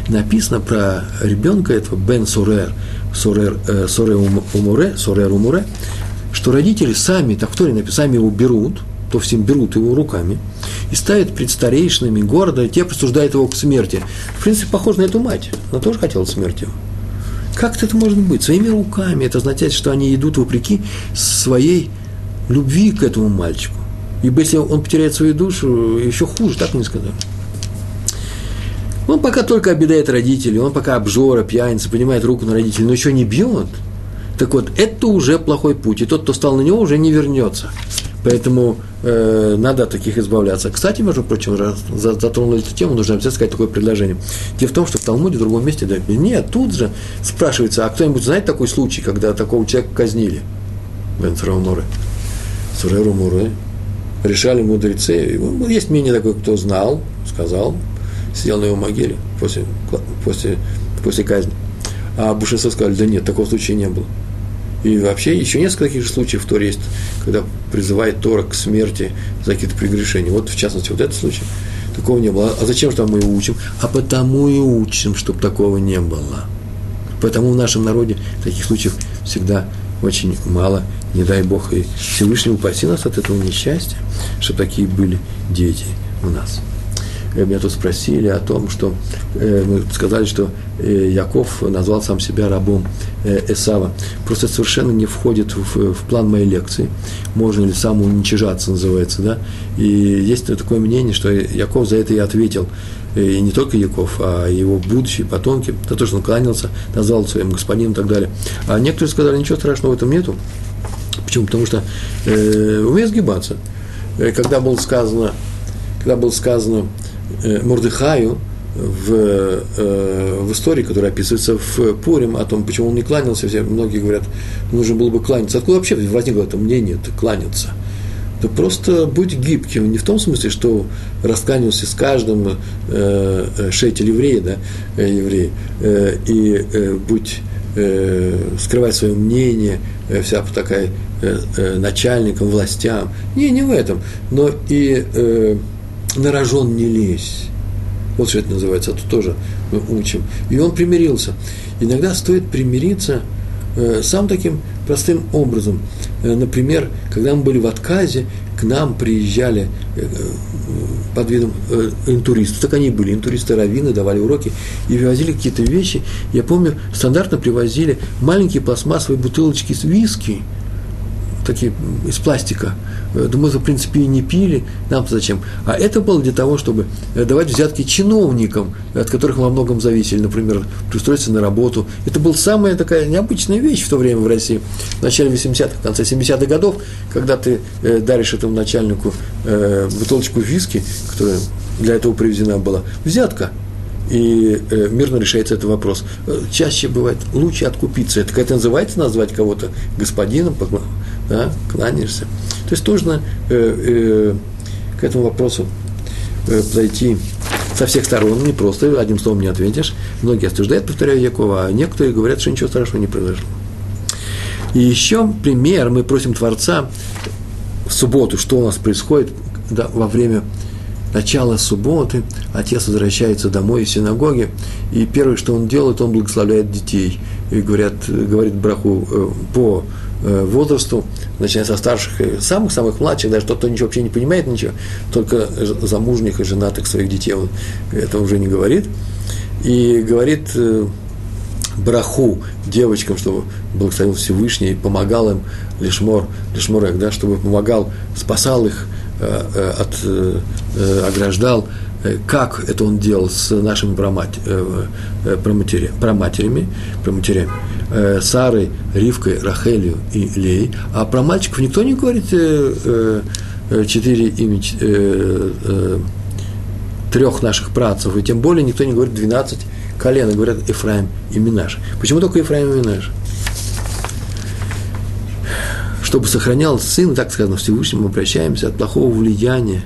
Написано про ребенка этого Бен Сурер, Сурер, э, Сурер Умуре, Сурер Умуре, что родители сами, так в Торе сами его берут, то всем берут его руками – и ставит пред старейшинами города, и те присуждают его к смерти. В принципе, похоже на эту мать. Она тоже хотела смерти. Как это может быть? Своими руками. Это означает, что они идут вопреки своей любви к этому мальчику. Ибо если он потеряет свою душу, еще хуже, так не сказать. Он пока только обидает родителей, он пока обжора, пьяница, поднимает руку на родителей, но еще не бьет. Так вот, это уже плохой путь, и тот, кто стал на него, уже не вернется. Поэтому э, надо от таких избавляться. Кстати, между прочим, раз затронули эту тему, нужно обязательно сказать такое предложение. Дело в том, что в Талмуде, в другом месте, да, нет, тут же спрашивается, а кто-нибудь знает такой случай, когда такого человека казнили? Бен Сурамуры. Сурамуры. Решали мудрецы. Ну, есть мнение такое, кто знал, сказал, сидел на его могиле после, после, после казни. А большинство сказали, да нет, такого случая не было. И вообще еще несколько таких же случаев в Торе есть, когда призывает Тора к смерти за какие-то прегрешения. Вот, в частности, вот этот случай. Такого не было. А зачем же там мы его учим? А потому и учим, чтобы такого не было. Потому в нашем народе таких случаев всегда очень мало. Не дай Бог и Всевышний упаси нас от этого несчастья, чтобы такие были дети у нас. Э, меня тут спросили о том, что э, мы сказали, что э, Яков назвал сам себя рабом Эсава. Просто совершенно не входит в, в план моей лекции. Можно ли самоуничижаться, называется, да? И есть такое мнение, что Яков за это и ответил. И не только Яков, а его будущие потомки, за то, что он кланялся, назвал своим господином и так далее. А некоторые сказали, ничего страшного в этом нету. Почему? Потому что э, умеет сгибаться. Когда было сказано, когда было сказано, Э, Мордыхаю в, э, в истории, которая описывается в Пурим, о том, почему он не кланялся, все, многие говорят, нужно было бы кланяться. Откуда вообще возникло это мнение, это кланяться? Да просто будь гибким, не в том смысле, что раскланялся с каждым э, э шейтель еврея, да, э, еврей, э, и э, будь, э, скрывай свое мнение, э, вся такая э, э, начальником, властям. Не, не в этом, но и э, на рожон не лезь. Вот что это называется, а тут тоже мы учим. И он примирился. Иногда стоит примириться сам таким простым образом. Э, например, когда мы были в отказе, к нам приезжали э, под видом э, интуристов. Так они были, интуристы раввины, давали уроки и привозили какие-то вещи. Я помню, стандартно привозили маленькие пластмассовые бутылочки с виски, такие из пластика. Э, мы, в принципе, и не пили, нам зачем? А это было для того, чтобы э, давать взятки чиновникам, от которых во многом зависели, например, пристроиться на работу. Это была самая такая необычная вещь в то время в России, в начале 80-х, в конце 70-х годов, когда ты э, даришь этому начальнику бутылочку виски, которая для этого привезена была, взятка – и мирно решается этот вопрос. Чаще бывает лучше откупиться. Это как это называется, назвать кого-то господином, да, кланяешься. То есть нужно э, э, к этому вопросу э, подойти со всех сторон, не просто одним словом не ответишь. Многие осуждают, повторяю, Якова, а некоторые говорят, что ничего страшного не произошло. И еще пример, мы просим Творца в субботу, что у нас происходит да, во время начала субботы, отец возвращается домой из синагоги, и первое, что он делает, он благословляет детей. И говорят, говорит браху э, по возрасту, начиная со старших и самых-самых младших, даже тот, кто ничего вообще не понимает ничего, только замужних и женатых своих детей он это уже не говорит. И говорит э, браху девочкам, чтобы благословил Всевышний, помогал им лишмор, лишморек, да, чтобы помогал, спасал их Э, э, от, э, ограждал, как это он делал с нашими промать, проматери, проматерями, проматерями, Сарой, Ривкой, Рахелью и Лей. А про мальчиков никто не говорит четыре имени, трех наших працев, и тем более никто не говорит 12 колен, говорят Ефраим и Минаш. Почему только Ефраим и Минаш? чтобы сохранял сын, так сказано, Всевышнему обращаемся, от плохого влияния,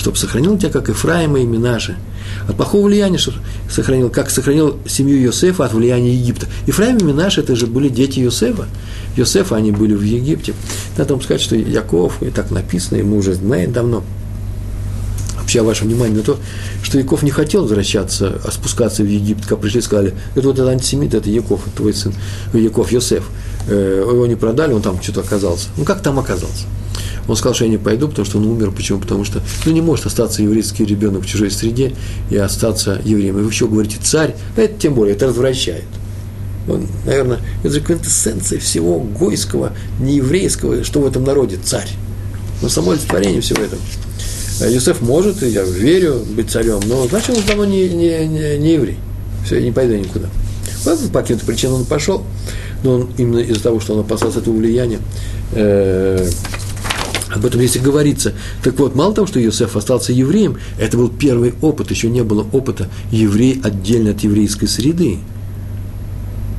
чтобы сохранил тебя, как Ефраима и Минаши, от плохого влияния, чтобы сохранил, как сохранил семью Йосефа от влияния Египта. Ефраим и Минаши, это же были дети Йосефа. Йосефа, они были в Египте. Надо вам сказать, что Яков, и так написано, мы уже знаем давно, вообще ваше внимание на то, что Яков не хотел возвращаться, а спускаться в Египет, как пришли сказали, это вот этот антисемит, это Яков, твой сын, Яков, Йосеф. Э, его не продали, он там что-то оказался. Ну, как там оказался? Он сказал, что я не пойду, потому что он умер. Почему? Потому что ну, не может остаться еврейский ребенок в чужой среде и остаться евреем. И вы еще говорите царь, а это тем более, это развращает. Он, наверное, это же квинтэссенция всего гойского, нееврейского, что в этом народе царь. Но само олицетворение всего этого. Юсеф может, и я верю, быть царем, но значит, он давно не, не, не, не еврей. Все, я не пойду никуда. Вот по каким-то причинам он пошел, но он именно из-за того, что он опасался этого влияния, э, об этом если говорится. Так вот, мало того, что Иосиф остался евреем, это был первый опыт, еще не было опыта еврей отдельно от еврейской среды.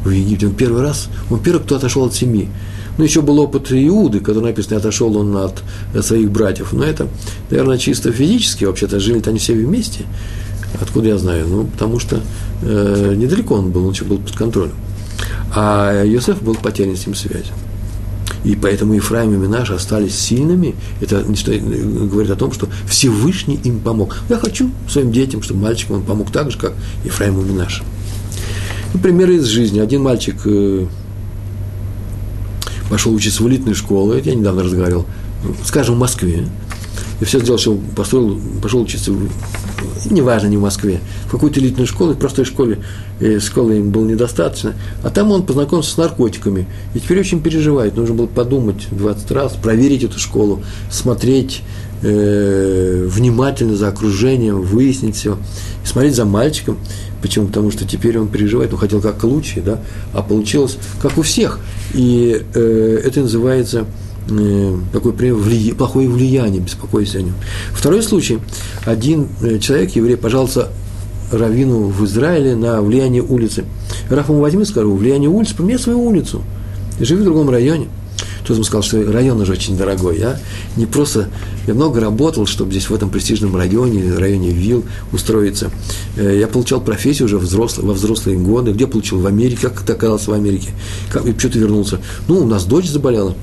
В Египте он первый раз, он первый, кто отошел от семьи. Ну, еще был опыт Иуды, который написано, отошел он от своих братьев. Но это, наверное, чисто физически, вообще-то жили-то они все вместе. Откуда я знаю? Ну, потому что э, недалеко он был, он еще был под контролем. А Иосиф был потерян с ним связью. И поэтому Ефраим и Минаш остались сильными. Это говорит о том, что Всевышний им помог. Я хочу своим детям, чтобы мальчикам он помог так же, как Ефраим и Минаш. Ну, примеры из жизни. Один мальчик э, пошел учиться в элитную школу, это я недавно разговаривал, скажем, в Москве, и все сделал, что построил, пошел учиться, в, неважно, не в Москве, в какую-то элитную школу, в простой школе, э, школы им было недостаточно, а там он познакомился с наркотиками, и теперь очень переживает, нужно было подумать 20 раз, проверить эту школу, смотреть э, внимательно за окружением, выяснить все, и смотреть за мальчиком, Почему? Потому что теперь он переживает, он хотел как лучше, да, а получилось как у всех. И э, это называется такое вли... плохое влияние, беспокойся о нем. Второй случай. Один э, человек, еврей, пожаловался раввину в Израиле на влияние улицы. Раф ему возьми, скажу, влияние улицы, поменяй свою улицу. Живи в другом районе. Кто-то ему сказал, что район уже очень дорогой. Я не просто, я много работал, чтобы здесь в этом престижном районе, районе Вилл устроиться. Э, я получал профессию уже взрослый, во взрослые годы. Где получил? В Америке. Как это оказалось в Америке? Как, и что ты вернулся? Ну, у нас дочь заболела.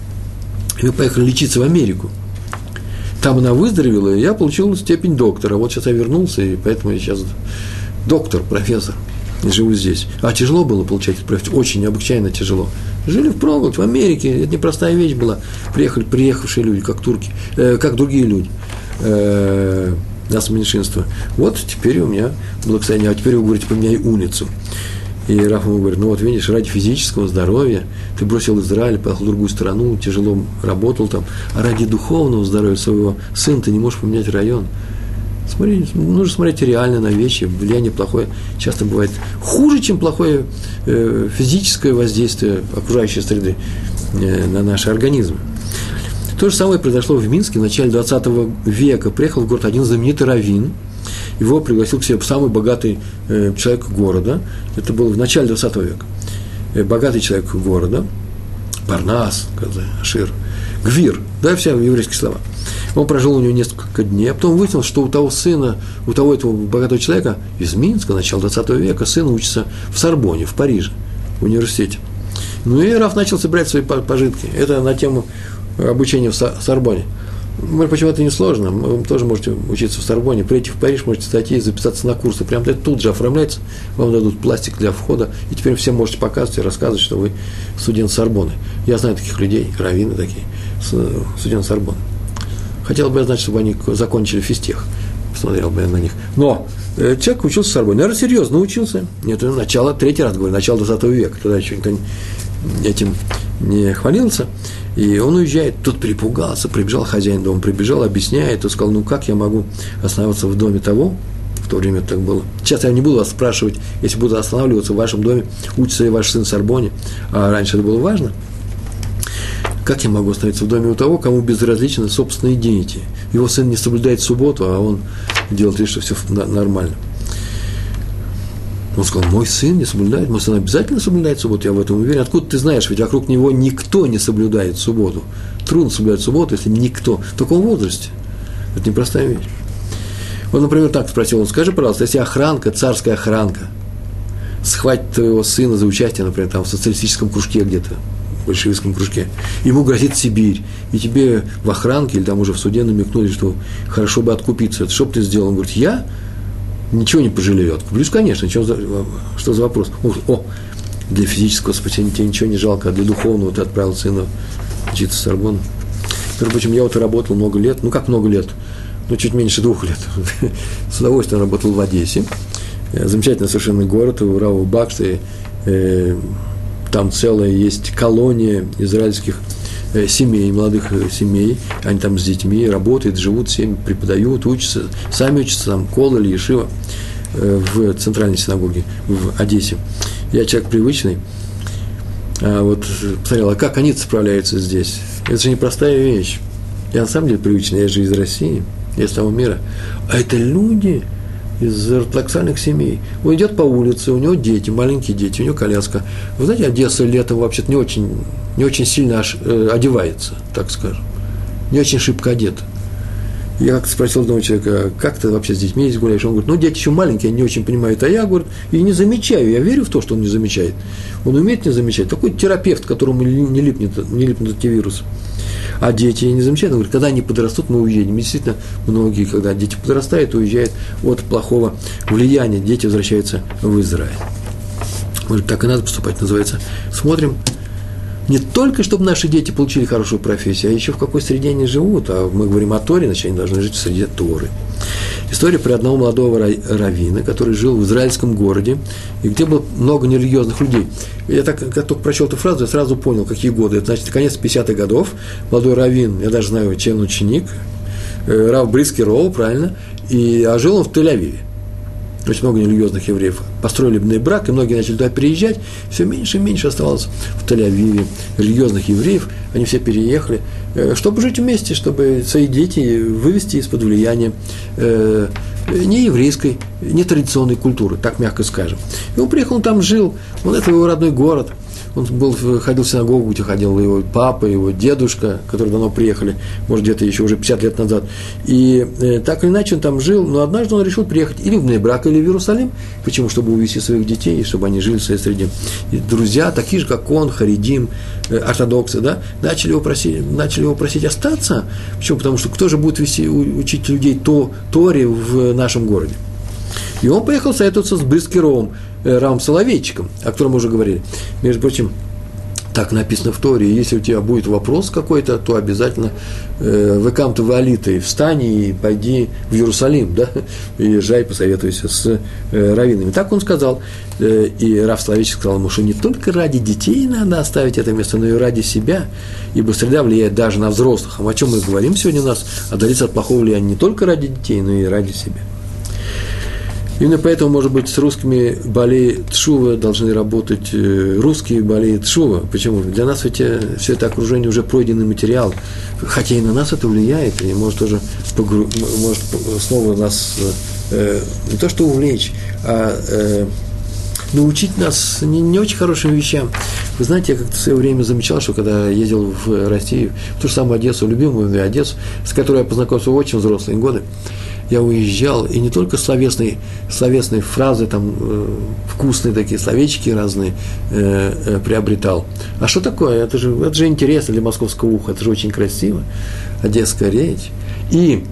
И мы поехали лечиться в Америку. Там она выздоровела, и я получил степень доктора. Вот сейчас я вернулся, и поэтому я сейчас доктор, профессор живу здесь. А тяжело было получать профессию, очень необычайно тяжело. Жили в впроголодь, в Америке, это непростая вещь была. Приехали, приехавшие люди, как турки, э, как другие люди. Э, нас меньшинство. Вот теперь у меня благословение, а теперь вы говорите, поменяй улицу. И Раф ему говорит, ну вот видишь, ради физического здоровья ты бросил Израиль, поехал в другую страну, тяжело работал там, а ради духовного здоровья своего сына ты не можешь поменять район. Смотри, нужно смотреть реально на вещи. Влияние плохое часто бывает хуже, чем плохое э, физическое воздействие окружающей среды э, на наши организмы. То же самое произошло в Минске в начале 20 века. Приехал в город один знаменитый раввин, его пригласил к себе самый богатый э, человек города. Это было в начале 20 века. Э, богатый человек города, Парнас, Ашир, Гвир, да, все еврейские слова – он прожил у него несколько дней, а потом выяснил, что у того сына, у того этого богатого человека из Минска, начала 20 века, сын учится в Сорбоне, в Париже, в университете. Ну и Раф начал собирать свои пожитки. Это на тему обучения в Сорбоне. Почему это несложно? Вы тоже можете учиться в Сорбоне, прийти в Париж, можете статьи и записаться на курсы. Прям тут же оформляется, вам дадут пластик для входа, и теперь всем можете показывать и рассказывать, что вы студент Сорбоны. Я знаю таких людей, раввины такие, студент Сорбоны. Хотел бы я знать, чтобы они закончили физтех. Посмотрел бы я на них. Но э, человек учился с собой. Наверное, серьезно учился. Это начало, третий раз говорю, начало 20 века. Тогда еще никто этим не хвалился. И он уезжает, тут перепугался, прибежал хозяин дома, прибежал, объясняет, и сказал, ну как я могу оставаться в доме того, в то время так было. Сейчас я не буду вас спрашивать, если буду останавливаться в вашем доме, учится ли ваш сын в Сорбоне, а раньше это было важно – как я могу остановиться в доме у того, кому безразличны собственные дети? Его сын не соблюдает субботу, а он делает вид, что все нормально. Он сказал, мой сын не соблюдает, мой сын обязательно соблюдает субботу, я в этом уверен. Откуда ты знаешь, ведь вокруг него никто не соблюдает субботу. Трудно соблюдать субботу, если никто, в таком возрасте. Это непростая вещь. Вот, например, так спросил он, скажи, пожалуйста, если охранка, царская охранка, схватит твоего сына за участие, например, там в социалистическом кружке где-то, в большевистском кружке, ему грозит Сибирь, и тебе в охранке или там уже в суде намекнули, что хорошо бы откупиться, что бы ты сделал? Он говорит, я ничего не пожалею, откуплюсь, конечно, что за, что за вопрос? О, для физического спасения тебе ничего не жалко, а для духовного ты отправил сына учиться в Сорбонну. Между я вот работал много лет, ну как много лет, ну чуть меньше двух лет, с удовольствием работал в Одессе, э, замечательный совершенно город, в Рау Бакште, э, там целая есть колония израильских семей, молодых семей, они там с детьми работают, живут, семьи преподают, учатся, сами учатся, там, Кол или Ешива в центральной синагоге в Одессе. Я человек привычный, а вот посмотрел, а как они справляются здесь? Это же непростая вещь. Я на самом деле привычный, я же из России, я из того мира. А это люди из ортодоксальных семей. Он идет по улице, у него дети, маленькие дети, у него коляска. Вы знаете, Одесса летом вообще-то не очень, не очень сильно аж, э, одевается, так скажем. Не очень шибко одета. Я как-то спросил одного человека, как ты вообще с детьми здесь гуляешь? Он говорит, ну, дети еще маленькие, они не очень понимают. А я, говорит, и не замечаю, я верю в то, что он не замечает. Он умеет не замечать. Такой терапевт, которому не липнет, не липнут эти вирусы. А дети не замечают. Он говорит, когда они подрастут, мы уедем. И действительно, многие, когда дети подрастают, уезжают от плохого влияния. Дети возвращаются в Израиль. Может, так и надо поступать, называется. Смотрим не только, чтобы наши дети получили хорошую профессию, а еще в какой среде они живут. А мы говорим о Торе, значит, они должны жить в среде Торы. История про одного молодого раввина, который жил в израильском городе, и где было много нерелигиозных людей. Я так, как только прочел эту фразу, я сразу понял, какие годы. Это, значит, конец 50-х годов. Молодой раввин, я даже знаю, чем ученик, э, Рав Бриски Роу, правильно, и, а жил он в Тель-Авиве очень много нерелигиозных евреев построили брак, и многие начали туда переезжать, все меньше и меньше оставалось в Тель-Авиве религиозных евреев, они все переехали, э, чтобы жить вместе, чтобы свои дети вывести из-под влияния э, не еврейской, не традиционной культуры, так мягко скажем. И он приехал, он там жил, он это его родной город – он был, ходил в синагогу, где ходил его папа, его дедушка, которые давно приехали, может, где-то еще уже 50 лет назад. И э, так или иначе он там жил, но однажды он решил приехать или в Нейбрак, или в Иерусалим. Почему? Чтобы увезти своих детей, чтобы они жили в своей среде. И друзья, такие же, как он, Харидим, э, ортодоксы, да, начали его просить, начали его просить остаться. Почему? Потому что кто же будет вести, учить людей то, Торе в нашем городе? И он поехал советоваться с Брискеровым, э, Равом Соловейчиком, о котором мы уже говорили. Между прочим, так написано в Торе, если у тебя будет вопрос какой-то, то обязательно э, векам ты валитой, встань и пойди в Иерусалим, да, и езжай, посоветуйся с э, раввинами. Так он сказал, э, и Рав Соловейчик сказал ему, что не только ради детей надо оставить это место, но и ради себя, ибо среда влияет даже на взрослых. О чем мы говорим сегодня у нас? Отдалиться от плохого влияния не только ради детей, но и ради себя. Именно поэтому, может быть, с русскими болей Тшува должны работать э, русские болей Тшува. Почему? Для нас ведь э, все это окружение уже пройденный материал, хотя и на нас это влияет, и может тоже погру... может снова нас э, не то что увлечь, а э, научить нас не, не очень хорошим вещам. Вы знаете, я как-то в свое время замечал, что когда ездил в Россию, в ту же самую Одессу, любимую Одессу, с которой я познакомился в очень взрослые годы, я уезжал, и не только словесные, словесные фразы, там, э, вкусные такие словечки разные э, э, приобретал. А что такое? Это же, это же интересно для московского уха, это же очень красиво, одесская речь. И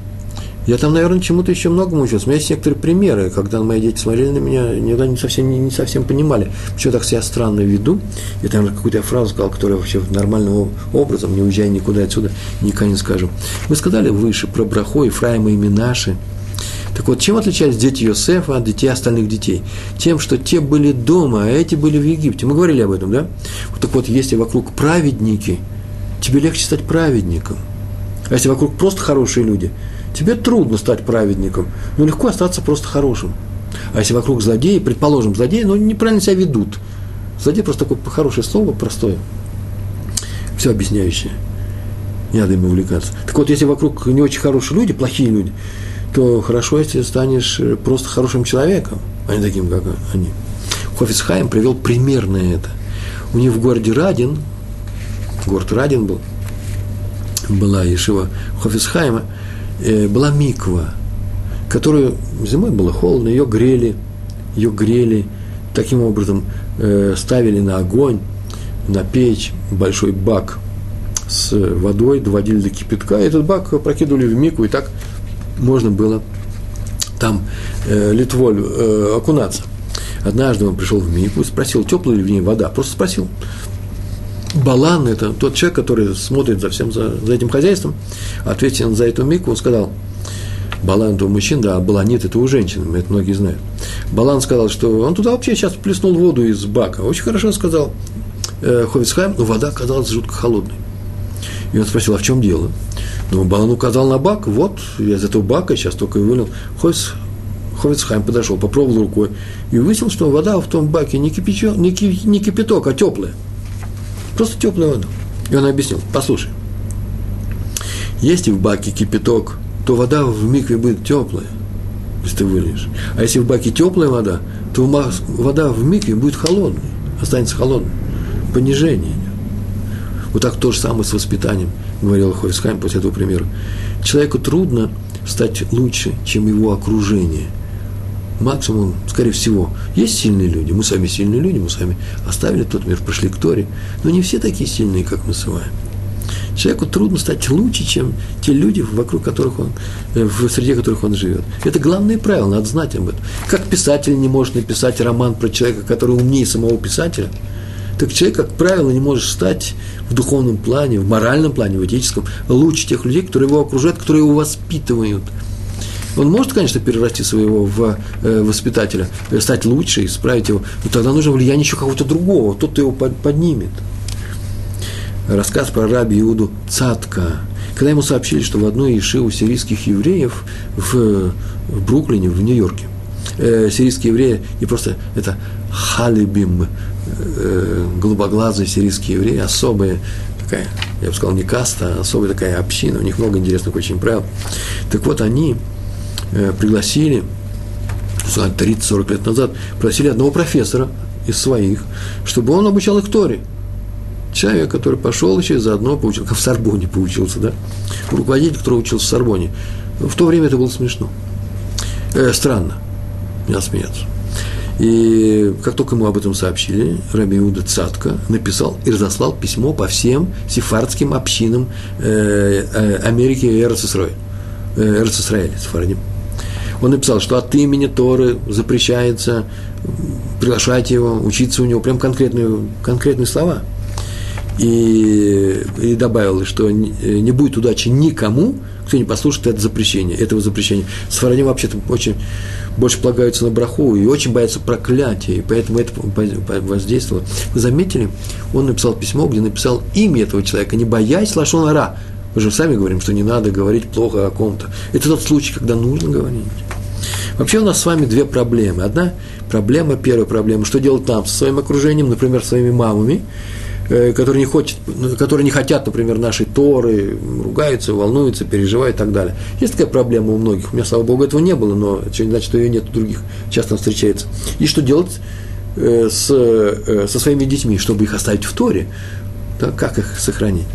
я там, наверное, чему-то еще многому учился. У меня есть некоторые примеры, когда мои дети смотрели на меня, никогда не совсем, не, не совсем понимали, почему я так себя странно веду. И там какую-то фразу сказал, которую вообще нормальным образом, не уезжая никуда отсюда, никогда не скажу. Мы сказали выше про Брахо, Ефраима и Минаши. Так вот, чем отличались дети Йосефа от детей остальных детей? Тем, что те были дома, а эти были в Египте. Мы говорили об этом, да? Вот так вот, если вокруг праведники, тебе легче стать праведником. А если вокруг просто хорошие люди – тебе трудно стать праведником, но легко остаться просто хорошим. А если вокруг злодеи, предположим, злодеи, но неправильно себя ведут. Злодей просто такое хорошее слово, простое, все объясняющее. Не надо им увлекаться. Так вот, если вокруг не очень хорошие люди, плохие люди, то хорошо, если станешь просто хорошим человеком, а не таким, как они. Хофицхайм привел примерно это. У них в городе Радин, город Радин был, была Ешива Хофицхайма, э, была миква, которую зимой было холодно, ее грели, ее грели, таким образом э, ставили на огонь, на печь большой бак с водой, доводили до кипятка, и этот бак прокидывали в мику, и так можно было там э, Литволь э, окунаться. Однажды он пришел в Мику и спросил, теплая ли в ней вода. Просто спросил. Балан – это тот человек, который смотрит за всем, за, за этим хозяйством. Ответил за эту Мику, он сказал, Балан – это у мужчин, да, а Баланит – это у женщин, это многие знают. Балан сказал, что он туда вообще сейчас плеснул воду из бака. Очень хорошо сказал э, Ховицхайм, но вода оказалась жутко холодной. И он спросил, а в чем дело? Ну, Балан указал на бак, вот, я из этого бака сейчас только и вылил. Ховиц, Ховицхайм подошел, попробовал рукой и выяснил, что вода в том баке не, кипячо, не, ки, не кипяток, а теплая. Просто теплая вода. И он объяснил, послушай, если в баке кипяток, то вода в микве будет теплая, если ты выльешь. А если в баке теплая вода, то вода в микве будет холодной, останется холодной. Понижение. Вот так то же самое с воспитанием, говорил Хойсхайм после этого примера. Человеку трудно стать лучше, чем его окружение. Максимум, скорее всего, есть сильные люди, мы сами сильные люди, мы сами оставили тот мир, прошли к Торе, но не все такие сильные, как мы с вами. Человеку трудно стать лучше, чем те люди, вокруг которых он, э, в среде которых он живет. Это главное правило, надо знать об этом. Как писатель не может написать роман про человека, который умнее самого писателя – так человек, как правило, не может стать в духовном плане, в моральном плане, в этическом лучше тех людей, которые его окружают, которые его воспитывают. Он может, конечно, перерасти своего в э, воспитателя, стать лучше, исправить его, но тогда нужно влияние еще какого-то другого, тот, его поднимет. Рассказ про раби Иуду Цатка. Когда ему сообщили, что в одной из шиву сирийских евреев в, в Бруклине, в Нью-Йорке, э, сирийские евреи не просто это халибим, э, голубоглазые сирийские евреи, особые, такая, я бы сказал, не каста, а особая такая община, у них много интересных очень правил. Так вот, они пригласили, 30-40 лет назад, пригласили одного профессора из своих, чтобы он обучал их Торе. Человек, который пошел еще и заодно поучил, как в Сорбоне поучился, да? Руководитель, который учился в Сорбоне. В то время это было смешно. Э, странно. Не смеяться. И как только ему об этом сообщили, Раби Иуда Цатка написал и разослал письмо по всем сефардским общинам э, э, Америки и Эрцисраэля, э, Сефардим. Он написал, что от имени Торы запрещается приглашать его, учиться у него, прям конкретные, конкретные слова. И, и добавил, что не, будет удачи никому, кто не послушает это запрещение, этого запрещения. Сфарадим вообще-то очень больше полагаются на браху и очень боятся проклятия, и поэтому это воздействовало. Вы заметили, он написал письмо, где написал имя этого человека, не боясь лашонара. Мы же сами говорим, что не надо говорить плохо о ком-то. Это тот случай, когда нужно говорить. Вообще у нас с вами две проблемы. Одна проблема, первая проблема, что делать нам со своим окружением, например, своими мамами, Э, которые не, хочет, ну, которые не хотят, например, нашей Торы, ругаются, волнуются, переживают и так далее. Есть такая проблема у многих. У меня, слава Богу, этого не было, но это не значит, что ее нет у других, часто встречается. И что делать э, с, э, со своими детьми, чтобы их оставить в Торе? Да, как их сохранить?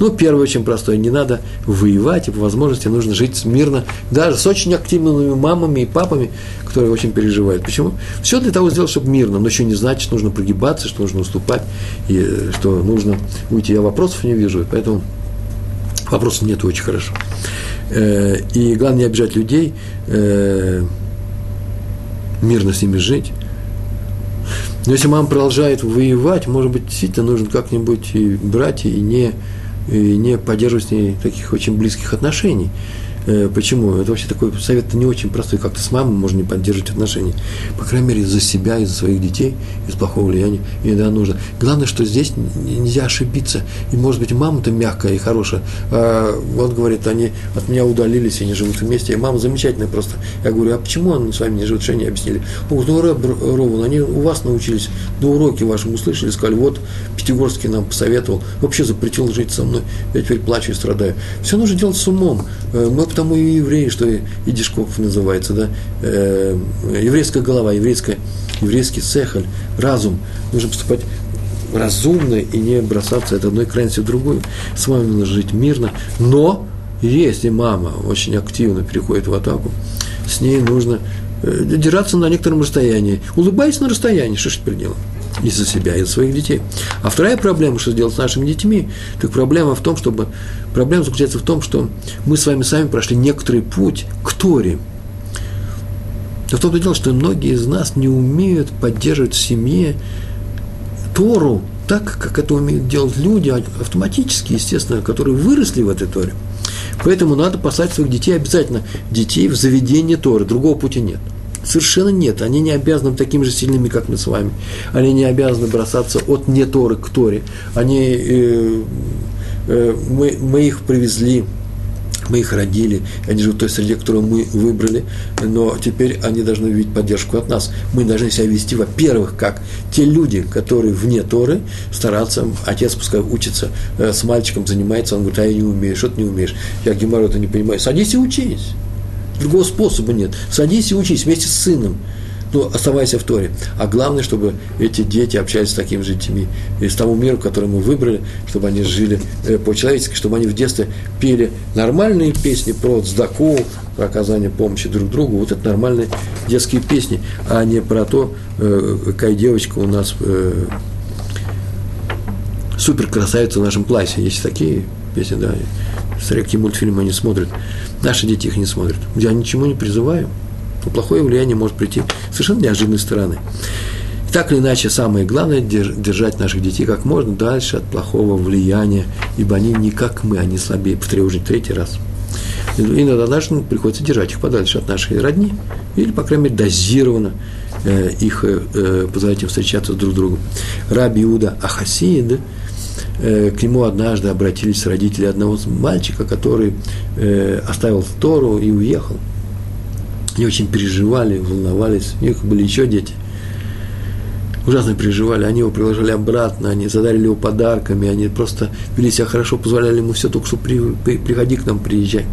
Ну, первое, очень простое, не надо воевать, и по возможности нужно жить мирно, даже с очень активными мамами и папами, которые очень переживают. Почему? Все для того сделать, чтобы мирно, но еще не значит, что нужно прогибаться, что нужно уступать, и что нужно уйти. Я вопросов не вижу, поэтому вопросов нет очень хорошо. Э, и главное не обижать людей, э, мирно с ними жить. Но если мама продолжает воевать, может быть, действительно нужно как-нибудь и брать и не и не поддерживать с ней таких очень близких отношений. Э, почему? Это вообще такой совет не очень простой. Как-то с мамой можно не поддерживать отношения. По крайней мере, за себя, из-за своих детей, из плохого влияния иногда нужно. Главное, что здесь нельзя ошибиться. И, может быть, мама-то мягкая и хорошая. А он говорит, они от меня удалились, они живут вместе. И мама замечательная просто. Я говорю, а почему он с вами не живет? Что они объяснили? Говорит, ну, Рэб Рован, они у вас научились, на уроке вашем услышали, сказали, вот, Пятигорский нам посоветовал, вообще запретил жить со мной. Я теперь плачу и страдаю. Все нужно делать с умом. Э, мы потому и евреи, что и называется, да, э, еврейская голова, еврейская, еврейский цехаль, разум. Нужно поступать разумно и не бросаться от одной крайности в другую. С вами нужно жить мирно, но если мама очень активно переходит в атаку, с ней нужно э, держаться на некотором расстоянии. Улыбайся на расстоянии, что ж делать? И за себя, и за своих детей. А вторая проблема, что сделать с нашими детьми, так проблема в том, чтобы... Проблема заключается в том, что мы с вами сами прошли некоторый путь к Торе. Но в том-то дело, что многие из нас не умеют поддерживать в семье Тору так, как это умеют делать люди, автоматически, естественно, которые выросли в этой Торе. Поэтому надо послать своих детей обязательно, детей в заведение Торы, другого пути нет – Совершенно нет. Они не обязаны такими же сильными, как мы с вами. Они не обязаны бросаться от не Торы к Торе. Они, э, э, мы, мы их привезли, мы их родили, они живут в той среде, которую мы выбрали, но теперь они должны видеть поддержку от нас. Мы должны себя вести, во-первых, как те люди, которые вне Торы, стараться, отец пускай учится, э, с мальчиком занимается, он говорит, а я не умею, что ты не умеешь, я геморрой это не понимаю, садись и учись. Другого способа нет. Садись и учись вместе с сыном. Ну, оставайся в Торе. А главное, чтобы эти дети общались с такими же детьми из того мира, который мы выбрали, чтобы они жили э, по-человечески, чтобы они в детстве пели нормальные песни про цдаку, про оказание помощи друг другу. Вот это нормальные детские песни, а не про то, э, какая девочка у нас э, супер красавица в нашем платье. Есть такие песни, да. Смотря мультфильмы они смотрят. Наши дети их не смотрят. Я ничему не призываю. Но плохое влияние может прийти совершенно неожиданной стороны. И так или иначе, самое главное – держать наших детей как можно дальше от плохого влияния, ибо они не как мы, они слабее. Повторяю уже третий раз. Иногда даже ну, приходится держать их подальше от нашей родни, или, по крайней мере, дозированно э, их э, э позволять им встречаться друг с другом. Раби Иуда Э, к нему однажды обратились родители одного мальчика, который э, оставил Тору и уехал. Они очень переживали, волновались. У них были еще дети. Ужасно переживали. Они его приложили обратно, они задарили его подарками, они просто вели себя хорошо, позволяли ему все, только что при, при, приходи к нам, приезжай.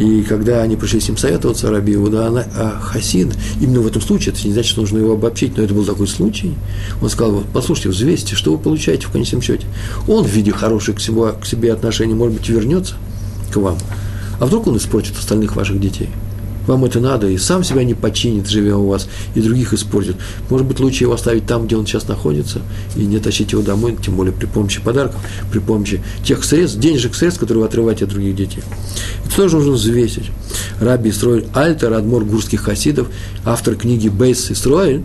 И когда они пришли с ним советоваться, Раби Иуда а Хасид, именно в этом случае, это не значит, что нужно его обобщить, но это был такой случай, он сказал, послушайте, взвесьте, что вы получаете в конечном счете. Он в виде хороших к себе, к себе отношений, может быть, вернется к вам, а вдруг он испортит остальных ваших детей – вам это надо, и сам себя не починит, живя у вас, и других испортит. Может быть, лучше его оставить там, где он сейчас находится, и не тащить его домой, тем более при помощи подарков, при помощи тех средств, денежных средств, которые вы отрываете от других детей. Это тоже нужно взвесить. Раби Исроэль Альтер, адмор гурских хасидов, автор книги Бейс Исроэль,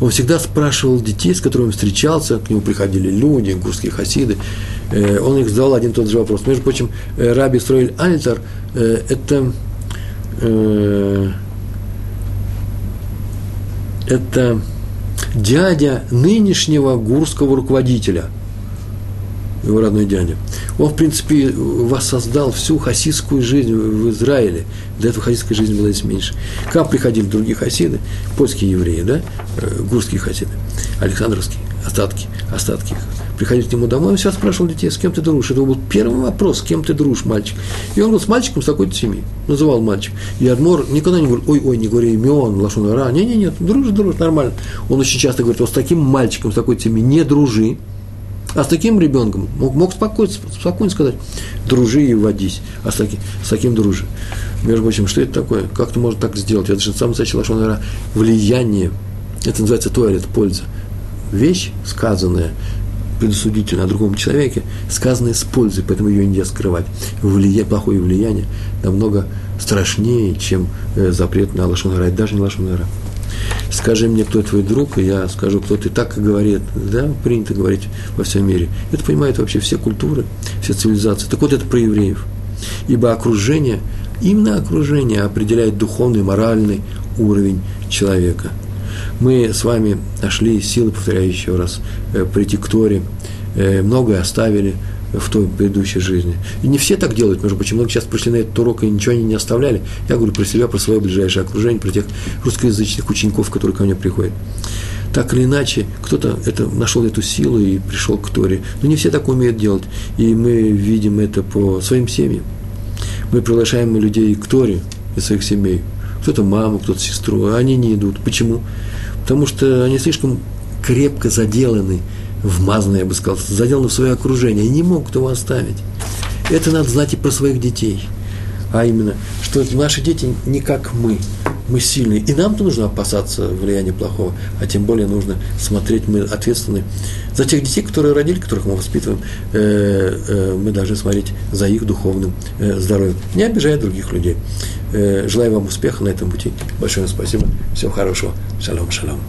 он всегда спрашивал детей, с которыми встречался, к нему приходили люди, гурские хасиды, э, он их задал один и тот же вопрос. Между прочим, э, Раби Исроэль Альтер э, – это Э, это дядя нынешнего гурского руководителя, его родной дядя. Он, в принципе, воссоздал всю хасидскую жизнь в Израиле. До этого хасидской жизни была здесь меньше. К приходили другие хасиды, польские евреи, да, э, гурские хасиды, Александровские, остатки, остатки приходили к нему домой, он всегда спрашивал детей, с кем ты дружишь. Это был первый вопрос, с кем ты дружишь, мальчик. И он был с мальчиком с такой-то семьи, называл мальчик. И Адмор никогда не говорит, ой, ой, не говори имен, лошонара. Не, не, нет, дружишь, дружишь, нормально. Он очень часто говорит, вот с таким мальчиком, с такой-то семьи не дружи. А с таким ребенком мог, мог спокойно, спокойно сказать, дружи и водись, а с, таки, с таким дружи. Между прочим, что это такое? Как ты можешь так сделать? Это же самое настоящее лошонара влияние. Это называется туалет, польза. Вещь, сказанная предусудительно о другом человеке, сказанное с пользой, поэтому ее нельзя скрывать. Влия, плохое влияние намного страшнее, чем э, запрет на лошонара, даже не лошонара. Скажи мне, кто твой друг, и я скажу, кто ты так говорит. Да, принято говорить во всем мире. Это понимают вообще все культуры, все цивилизации. Так вот, это про евреев. Ибо окружение, именно окружение определяет духовный, моральный уровень человека – мы с вами нашли силы, повторяю еще раз, э, прийти к Торе, э, многое оставили в той предыдущей жизни. И не все так делают, между прочим, многие сейчас пришли на этот урок и ничего они не оставляли. Я говорю про себя, про свое ближайшее окружение, про тех русскоязычных учеников, которые ко мне приходят. Так или иначе, кто-то это, нашел эту силу и пришел к Торе. Но не все так умеют делать. И мы видим это по своим семьям. Мы приглашаем людей к Торе из своих семей. Кто-то маму, кто-то сестру, а они не идут. Почему? Потому что они слишком крепко заделаны, вмазаны, я бы сказал, заделаны в свое окружение. Они не могут его оставить. Это надо знать и про своих детей. А именно, что наши дети не как мы мы сильные. И нам-то нужно опасаться влияния плохого, а тем более нужно смотреть, мы ответственны за тех детей, которые родили, которых мы воспитываем, э, э, мы должны смотреть за их духовным э, здоровьем, не обижая других людей. Желаю вам успеха на этом пути. Большое спасибо. Всего хорошего. Шалом, шалом.